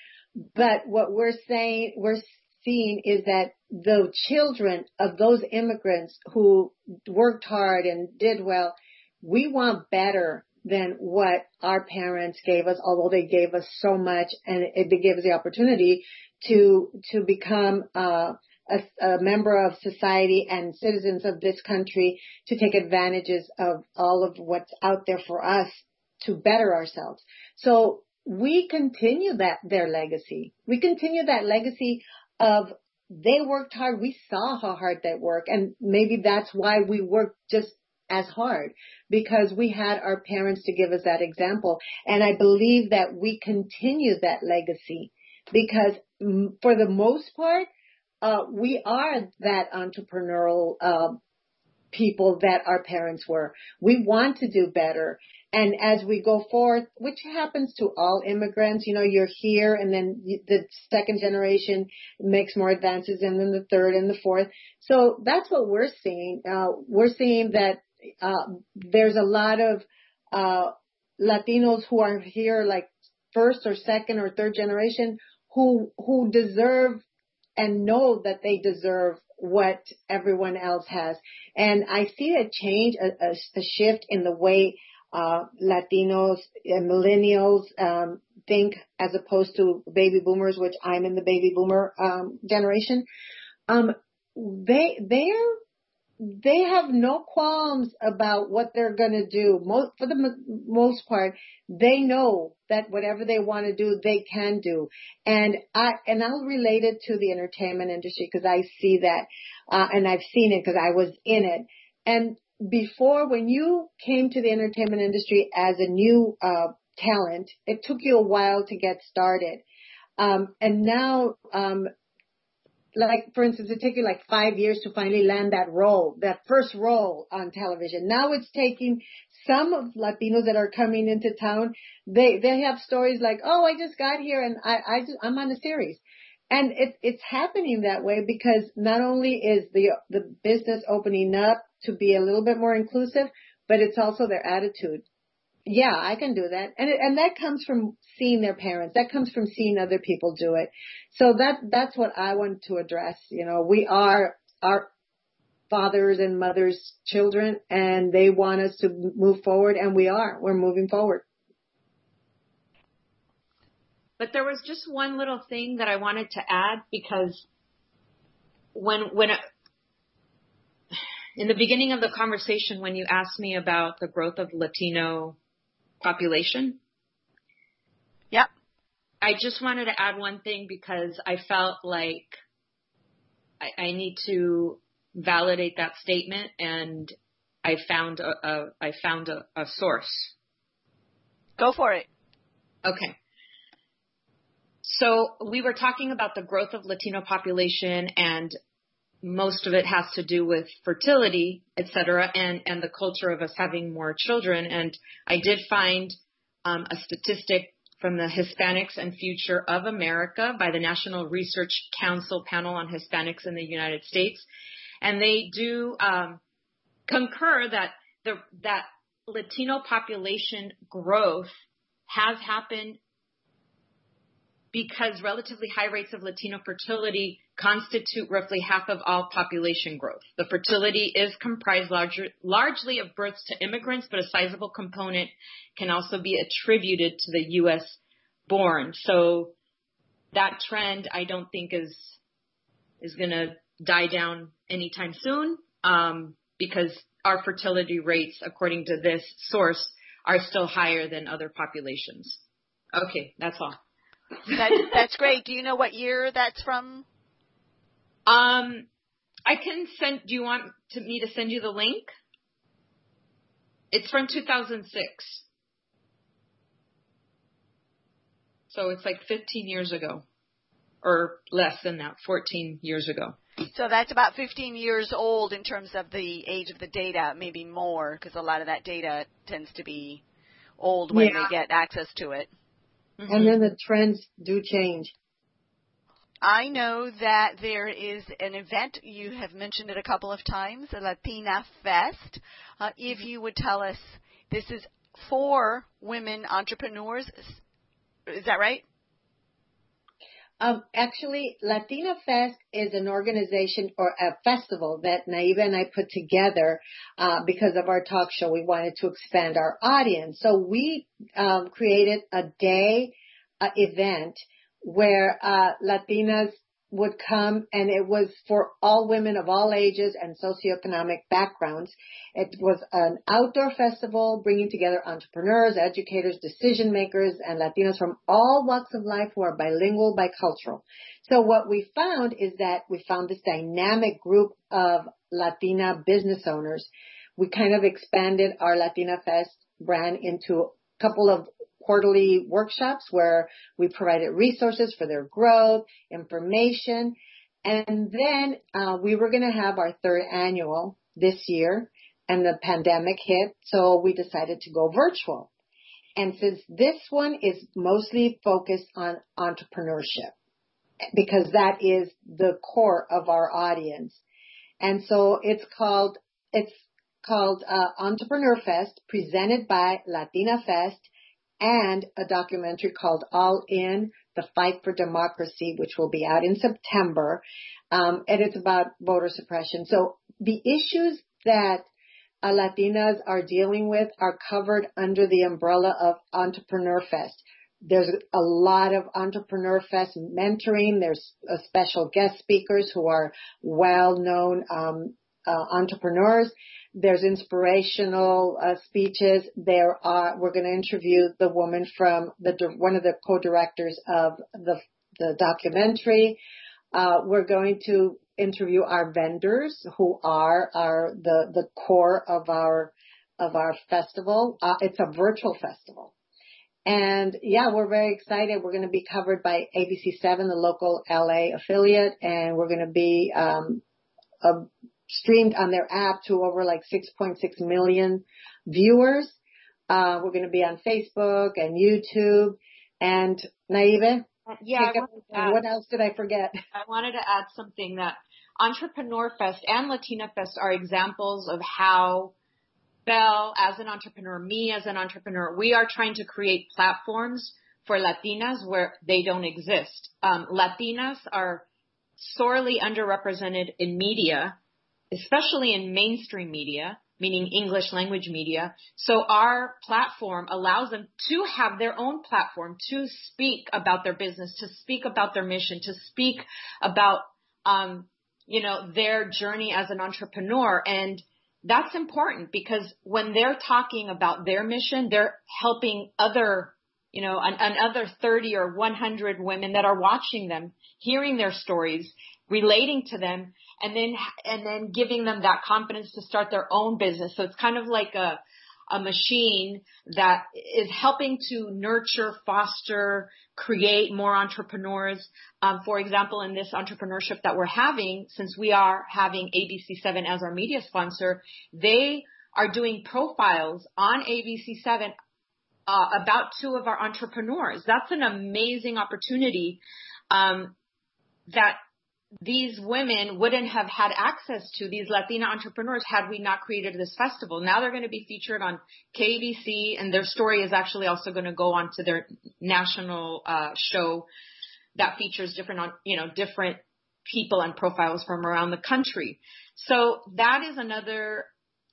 But what we're saying, we're seeing is that the children of those immigrants who worked hard and did well, we want better than what our parents gave us, although they gave us so much and it, it gave us the opportunity to, to become, uh, a, a, member of society and citizens of this country to take advantages of all of what's out there for us to better ourselves. So we continue that, their legacy. We continue that legacy of they worked hard. We saw how hard they work and maybe that's why we work just as hard because we had our parents to give us that example. And I believe that we continue that legacy because for the most part, uh, we are that entrepreneurial, uh, people that our parents were. We want to do better. And as we go forth, which happens to all immigrants, you know, you're here and then the second generation makes more advances and then the third and the fourth. So that's what we're seeing. Uh, we're seeing that, uh, there's a lot of, uh, Latinos who are here like first or second or third generation who, who deserve and know that they deserve what everyone else has. And I see a change, a, a, a shift in the way Latinos and millennials um, think as opposed to baby boomers, which I'm in the baby boomer um, generation. Um, they have no qualms about what they're going to do. Most, for the most part, they know that whatever they want to do, they can do. And I, and I'll relate it to the entertainment industry because I see that, uh, and I've seen it because I was in it. And before, when you came to the entertainment industry as a new, uh, talent, it took you a while to get started. Um, and now, um, like for instance, it took you like five years to finally land that role, that first role on television. Now it's taking some of Latinos that are coming into town. They they have stories like, oh, I just got here and I I just, I'm on a series, and it it's happening that way because not only is the the business opening up to be a little bit more inclusive, but it's also their attitude yeah, I can do that. And, and that comes from seeing their parents. That comes from seeing other people do it. So that, that's what I want to address. You know, we are our fathers and mothers children and they want us to move forward and we are. We're moving forward. But there was just one little thing that I wanted to add because when, when, in the beginning of the conversation, when you asked me about the growth of Latino population. Yep. I just wanted to add one thing because I felt like I, I need to validate that statement and I found a, a I found a, a source. Go for it. Okay. So we were talking about the growth of Latino population and most of it has to do with fertility, et cetera, and, and the culture of us having more children. And I did find um, a statistic from the Hispanics and Future of America by the National Research Council Panel on Hispanics in the United States. And they do um, concur that the, that Latino population growth has happened because relatively high rates of Latino fertility constitute roughly half of all population growth. The fertility is comprised larger, largely of births to immigrants, but a sizable component can also be attributed to the U.S. born. So that trend, I don't think is is going to die down anytime soon, um, because our fertility rates, according to this source, are still higher than other populations. Okay, that's all. That, that's great. Do you know what year that's from? Um, I can send. Do you want to, me to send you the link? It's from 2006. So it's like 15 years ago, or less than that, 14 years ago. So that's about 15 years old in terms of the age of the data, maybe more, because a lot of that data tends to be old when yeah. they get access to it. Mm-hmm. And then the trends do change. I know that there is an event, you have mentioned it a couple of times, the Latina Fest. Uh, if mm-hmm. you would tell us, this is for women entrepreneurs. Is that right? Um, actually, Latina Fest is an organization or a festival that Naibe and I put together uh, because of our talk show. We wanted to expand our audience, so we um, created a day uh, event where uh, Latinas would come and it was for all women of all ages and socioeconomic backgrounds. It was an outdoor festival bringing together entrepreneurs, educators, decision makers, and Latinos from all walks of life who are bilingual, bicultural. So what we found is that we found this dynamic group of Latina business owners. We kind of expanded our Latina Fest brand into a couple of quarterly workshops where we provided resources for their growth, information, and then uh, we were going to have our third annual this year, and the pandemic hit, so we decided to go virtual. And since this one is mostly focused on entrepreneurship, because that is the core of our audience, and so it's called it's called uh, Entrepreneur Fest, presented by Latina Fest, and a documentary called All In, The Fight for Democracy, which will be out in September. Um, and it's about voter suppression. So the issues that uh, Latinas are dealing with are covered under the umbrella of Entrepreneur Fest. There's a lot of Entrepreneur Fest mentoring. There's uh, special guest speakers who are well-known um, uh, entrepreneurs. There's inspirational uh, speeches. There are. We're going to interview the woman from the one of the co-directors of the the documentary. Uh, we're going to interview our vendors who are our the the core of our of our festival. Uh, it's a virtual festival. And yeah, we're very excited. We're going to be covered by ABC7, the local LA affiliate, and we're going to be um, a streamed on their app to over like 6.6 million viewers. Uh, we're going to be on Facebook and YouTube. And Naibe, yeah, what else did I forget? I wanted to add something that Entrepreneur Fest and Latina Fest are examples of how Bel, as an entrepreneur, me as an entrepreneur, we are trying to create platforms for Latinas where they don't exist. Um, Latinas are sorely underrepresented in media especially in mainstream media, meaning English language media. So our platform allows them to have their own platform to speak about their business, to speak about their mission, to speak about, um, you know, their journey as an entrepreneur. And that's important because when they're talking about their mission, they're helping other, you know, an, another 30 or 100 women that are watching them, hearing their stories, relating to them and then and then giving them that confidence to start their own business. So it's kind of like a a machine that is helping to nurture, foster, create more entrepreneurs. Um, for example, in this entrepreneurship that we're having, since we are having ABC7 as our media sponsor, they are doing profiles on ABC7 uh, about two of our entrepreneurs. That's an amazing opportunity um, that these women wouldn't have had access to these Latina entrepreneurs had we not created this festival. Now they're going to be featured on KBC and their story is actually also going to go on to their national uh, show that features different, you know, different people and profiles from around the country. So that is another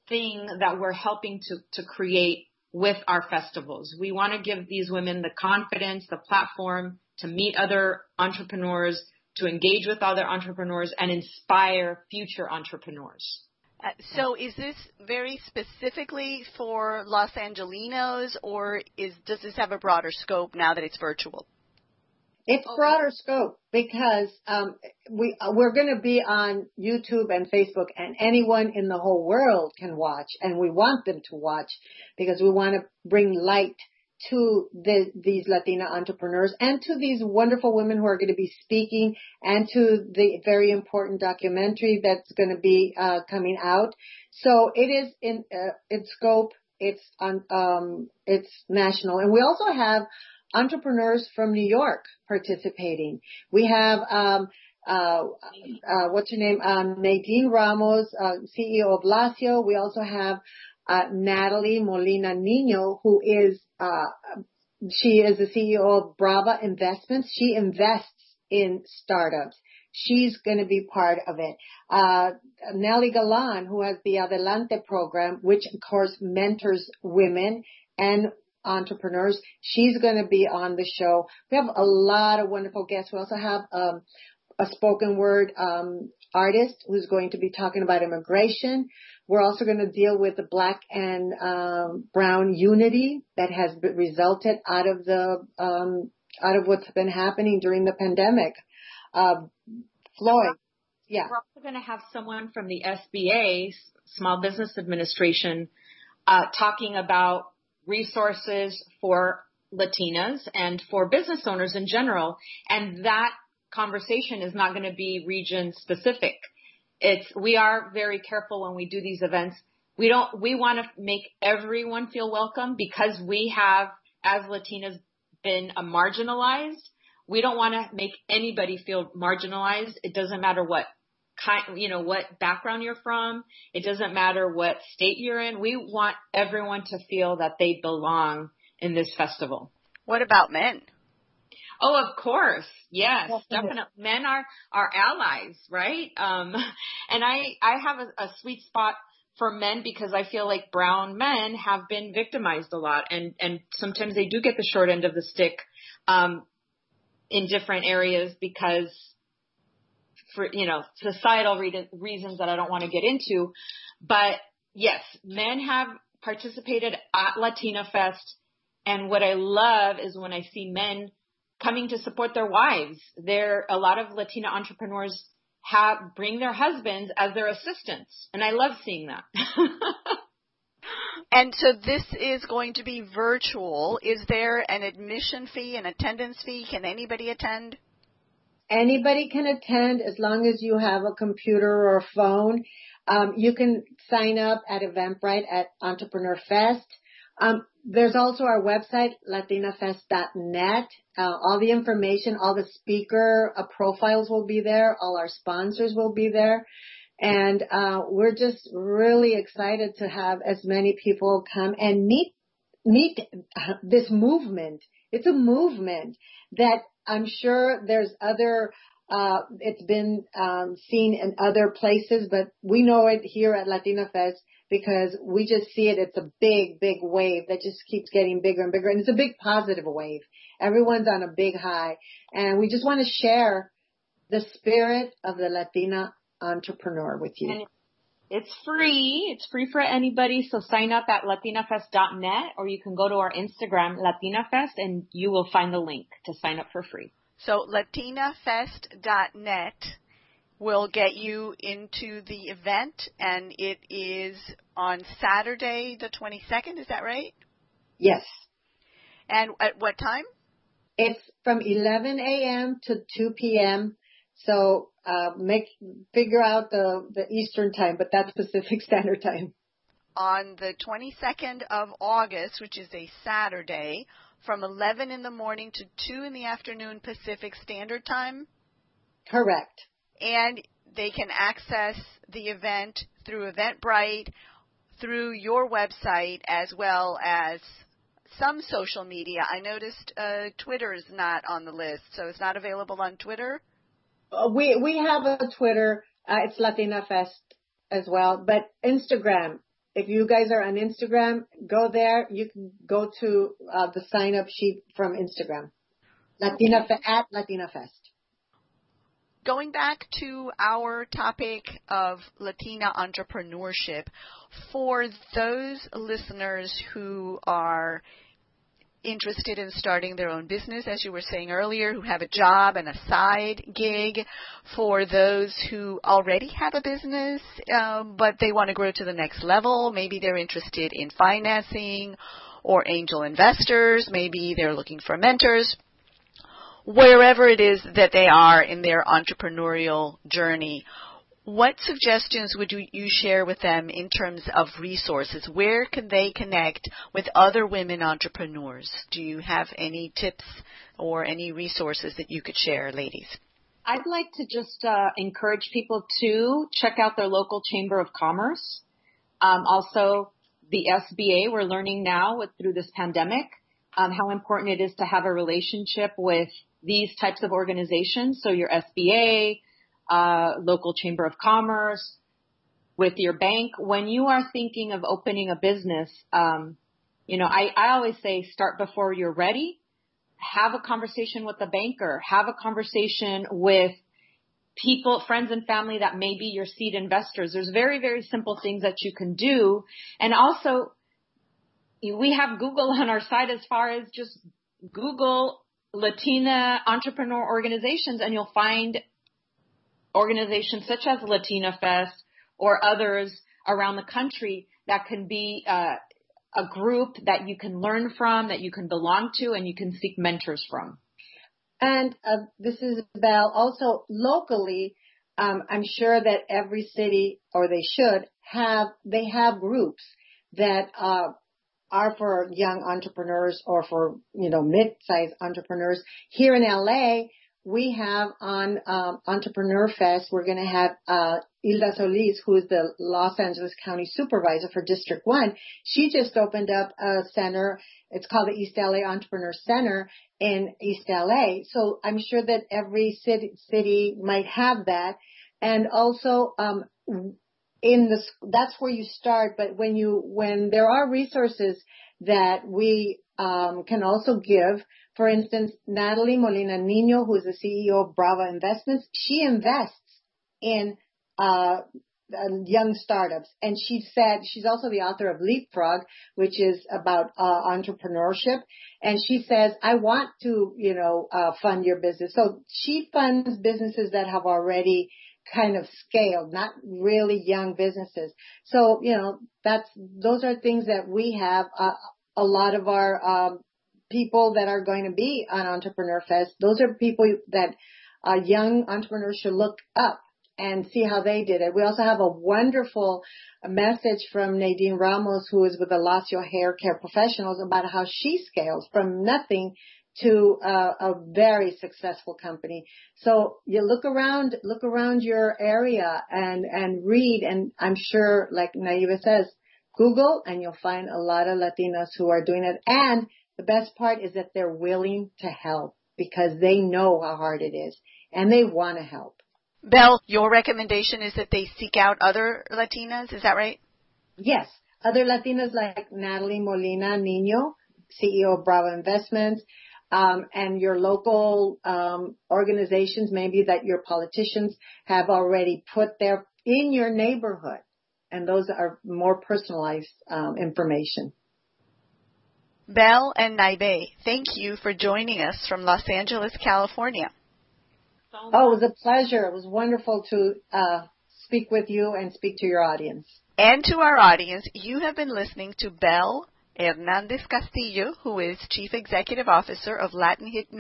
thing that we're helping to, to create with our festivals. We want to give these women the confidence, the platform to meet other entrepreneurs, to engage with other entrepreneurs and inspire future entrepreneurs. Uh, so is this very specifically for Los Angelinos or is, does this have a broader scope now that it's virtual? It's okay. broader scope because um, we we're going to be on YouTube and Facebook, and anyone in the whole world can watch, and we want them to watch because we want to bring light to the, these Latina entrepreneurs and to these wonderful women who are going to be speaking and to the very important documentary that's going to be uh, coming out. So it is in uh, scope. It's on, um, it's national, and we also have entrepreneurs from New York participating. We have um, uh, uh, what's her name? Um, Nadine Ramos, uh, CEO of Lacio. We also have uh, Natalie Molina Nino, who is, uh, she is the CEO of Brava Investments. She invests in startups. She's going to be part of it. Uh, Nely Galan, who has the Adelante program, which of course mentors women and entrepreneurs. She's going to be on the show. We have a lot of wonderful guests. We also have um, a spoken word um, artist who's going to be talking about immigration. We're also going to deal with the black and um, brown unity that has resulted out of the um, out of what's been happening during the pandemic. Uh, Floyd, yeah. We're also going to have someone from the SBA, Small Business Administration, uh, talking about resources for Latinas and for business owners in general. And that conversation is not going to be region specific. It's, we are very careful when we do these events. We don't, we want to make everyone feel welcome because we have, as Latinas, been marginalized. We don't want to make anybody feel marginalized. It doesn't matter what kind, you know, what background you're from. It doesn't matter what state you're in. We want everyone to feel that they belong in this festival. What about men? Oh, of course. Yes, definitely. Men are, are allies, right? Um, and I, I have a, a sweet spot for men because I feel like brown men have been victimized a lot and, and sometimes they do get the short end of the stick, um, in different areas because for, you know, societal re- reasons that I don't want to get into. But yes, men have participated at Latina Fest. And what I love is when I see men coming to support their wives. There, a lot of Latina entrepreneurs have, bring their husbands as their assistants. And I love seeing that. and so this is going to be virtual. Is there an admission fee, an attendance fee? Can anybody attend? Anybody can attend as long as you have a computer or a phone. Um, you can sign up at Eventbrite at Entrepreneur Fest. Um, there's also our website, latinafest.net. Uh, all the information, all the speaker uh, profiles will be there. All our sponsors will be there. And uh, we're just really excited to have as many people come and meet meet this movement. It's a movement that I'm sure there's other, uh, it's been um, seen in other places, but we know it here at Latina Fest because we just see it. It's a big, big wave that just keeps getting bigger and bigger. And it's a big positive wave. Everyone's on a big high. And we just want to share the spirit of the Latina entrepreneur with you. It's free. It's free for anybody. So sign up at latinafest.net or you can go to our Instagram, latinafest, and you will find the link to sign up for free. So latinafest.net will get you into the event and it is on Saturday the 22nd. Is that right? Yes. And at what time? It's from 11 a.m. to 2 p.m. So uh, make figure out the the Eastern time, but that's Pacific Standard Time. On the 22nd of August, which is a Saturday, from 11 in the morning to 2 in the afternoon Pacific Standard Time. Correct. And they can access the event through Eventbrite, through your website, as well as some social media. I noticed uh, Twitter is not on the list, so it's not available on Twitter. Uh, we we have a Twitter. Uh, it's Latina Fest as well, but Instagram. If you guys are on Instagram, go there. You can go to uh, the sign up sheet from Instagram. Latina Fe- at Latina Fest. Going back to our topic of Latina entrepreneurship, for those listeners who are interested in starting their own business, as you were saying earlier, who have a job and a side gig, for those who already have a business, um, but they want to grow to the next level. Maybe they're interested in financing or angel investors. Maybe they're looking for mentors. Wherever it is that they are in their entrepreneurial journey, what suggestions would you, share with them in terms of resources? Where can they connect with other women entrepreneurs? Do you have any tips or any resources that you could share, ladies? I'd like to just uh, encourage people to check out their local chamber of commerce. Um, also, the SBA, we're learning now with, through this pandemic um, how important it is to have a relationship with these types of organizations. So your SBA, uh, local chamber of commerce, with your bank. When you are thinking of opening a business, um, you know, I, I always say start before you're ready. Have a conversation with the banker. Have a conversation with people, friends and family that may be your seed investors. There's very, very simple things that you can do. And also, we have Google on our side as far as just Google Latina entrepreneur organizations and you'll find organizations such as Latina Fest or others around the country that can be uh, a group that you can learn from, that you can belong to, and you can seek mentors from. And uh, this is about also locally. Um, I'm sure that every city, or they should have, they have groups that uh, are for young entrepreneurs or for you know mid-sized entrepreneurs. Here in LA, we have on um, Entrepreneur Fest, we're going to have uh, Hilda Solis, who is the Los Angeles County Supervisor for District 1. She just opened up a center. It's called the East LA Entrepreneur Center in East LA. So I'm sure that every city, city might have that. And also, um, in the, that's where you start. But when you, when there are resources that we um, can also give, for instance, Natalie Molina Nino, who is the CEO of Brava Investments, she invests in uh, young startups. And she said she's also the author of Leapfrog, which is about uh, entrepreneurship. And she says, I want to, you know, uh, fund your business. So she funds businesses that have already kind of scaled, not really young businesses. So, you know, that's, those are things that we have. Uh, a lot of our, um, people that are going to be on Entrepreneur Fest, those are people that uh, young entrepreneurs should look up and see how they did it. We also have a wonderful message from Nadine Ramos, who is with the Lacio Hair Care Professionals, about how she scales from nothing to a very successful company. So you look around, look around your area and and read, and I'm sure, like Naibe says, Google, and you'll find a lot of Latinas who are doing it. And the best part is that they're willing to help because they know how hard it is and they want to help. Bel, your recommendation is that they seek out other Latinas, is that right? Yes. Other Latinas like Natalie Molina Nino, CEO of Brava Investments, um, and your local um, organizations, maybe that your politicians have already put there in your neighborhood. And those are more personalized um, information. Bel and Naibe, thank you for joining us from Los Angeles, California. Oh, it was a pleasure. It was wonderful to uh, speak with you and speak to your audience. And to our audience, you have been listening to Bel Hernandez Castillo, who is Chief Executive Officer of Latin Heat,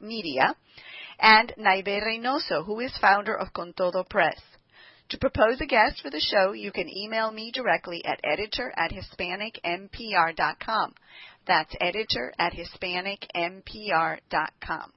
Media, and Naibe Reynoso, who is founder of Con Todo Press. To propose a guest for the show, you can email me directly at editor at hispanicmpr.com. That's editor at hispanicmpr.com.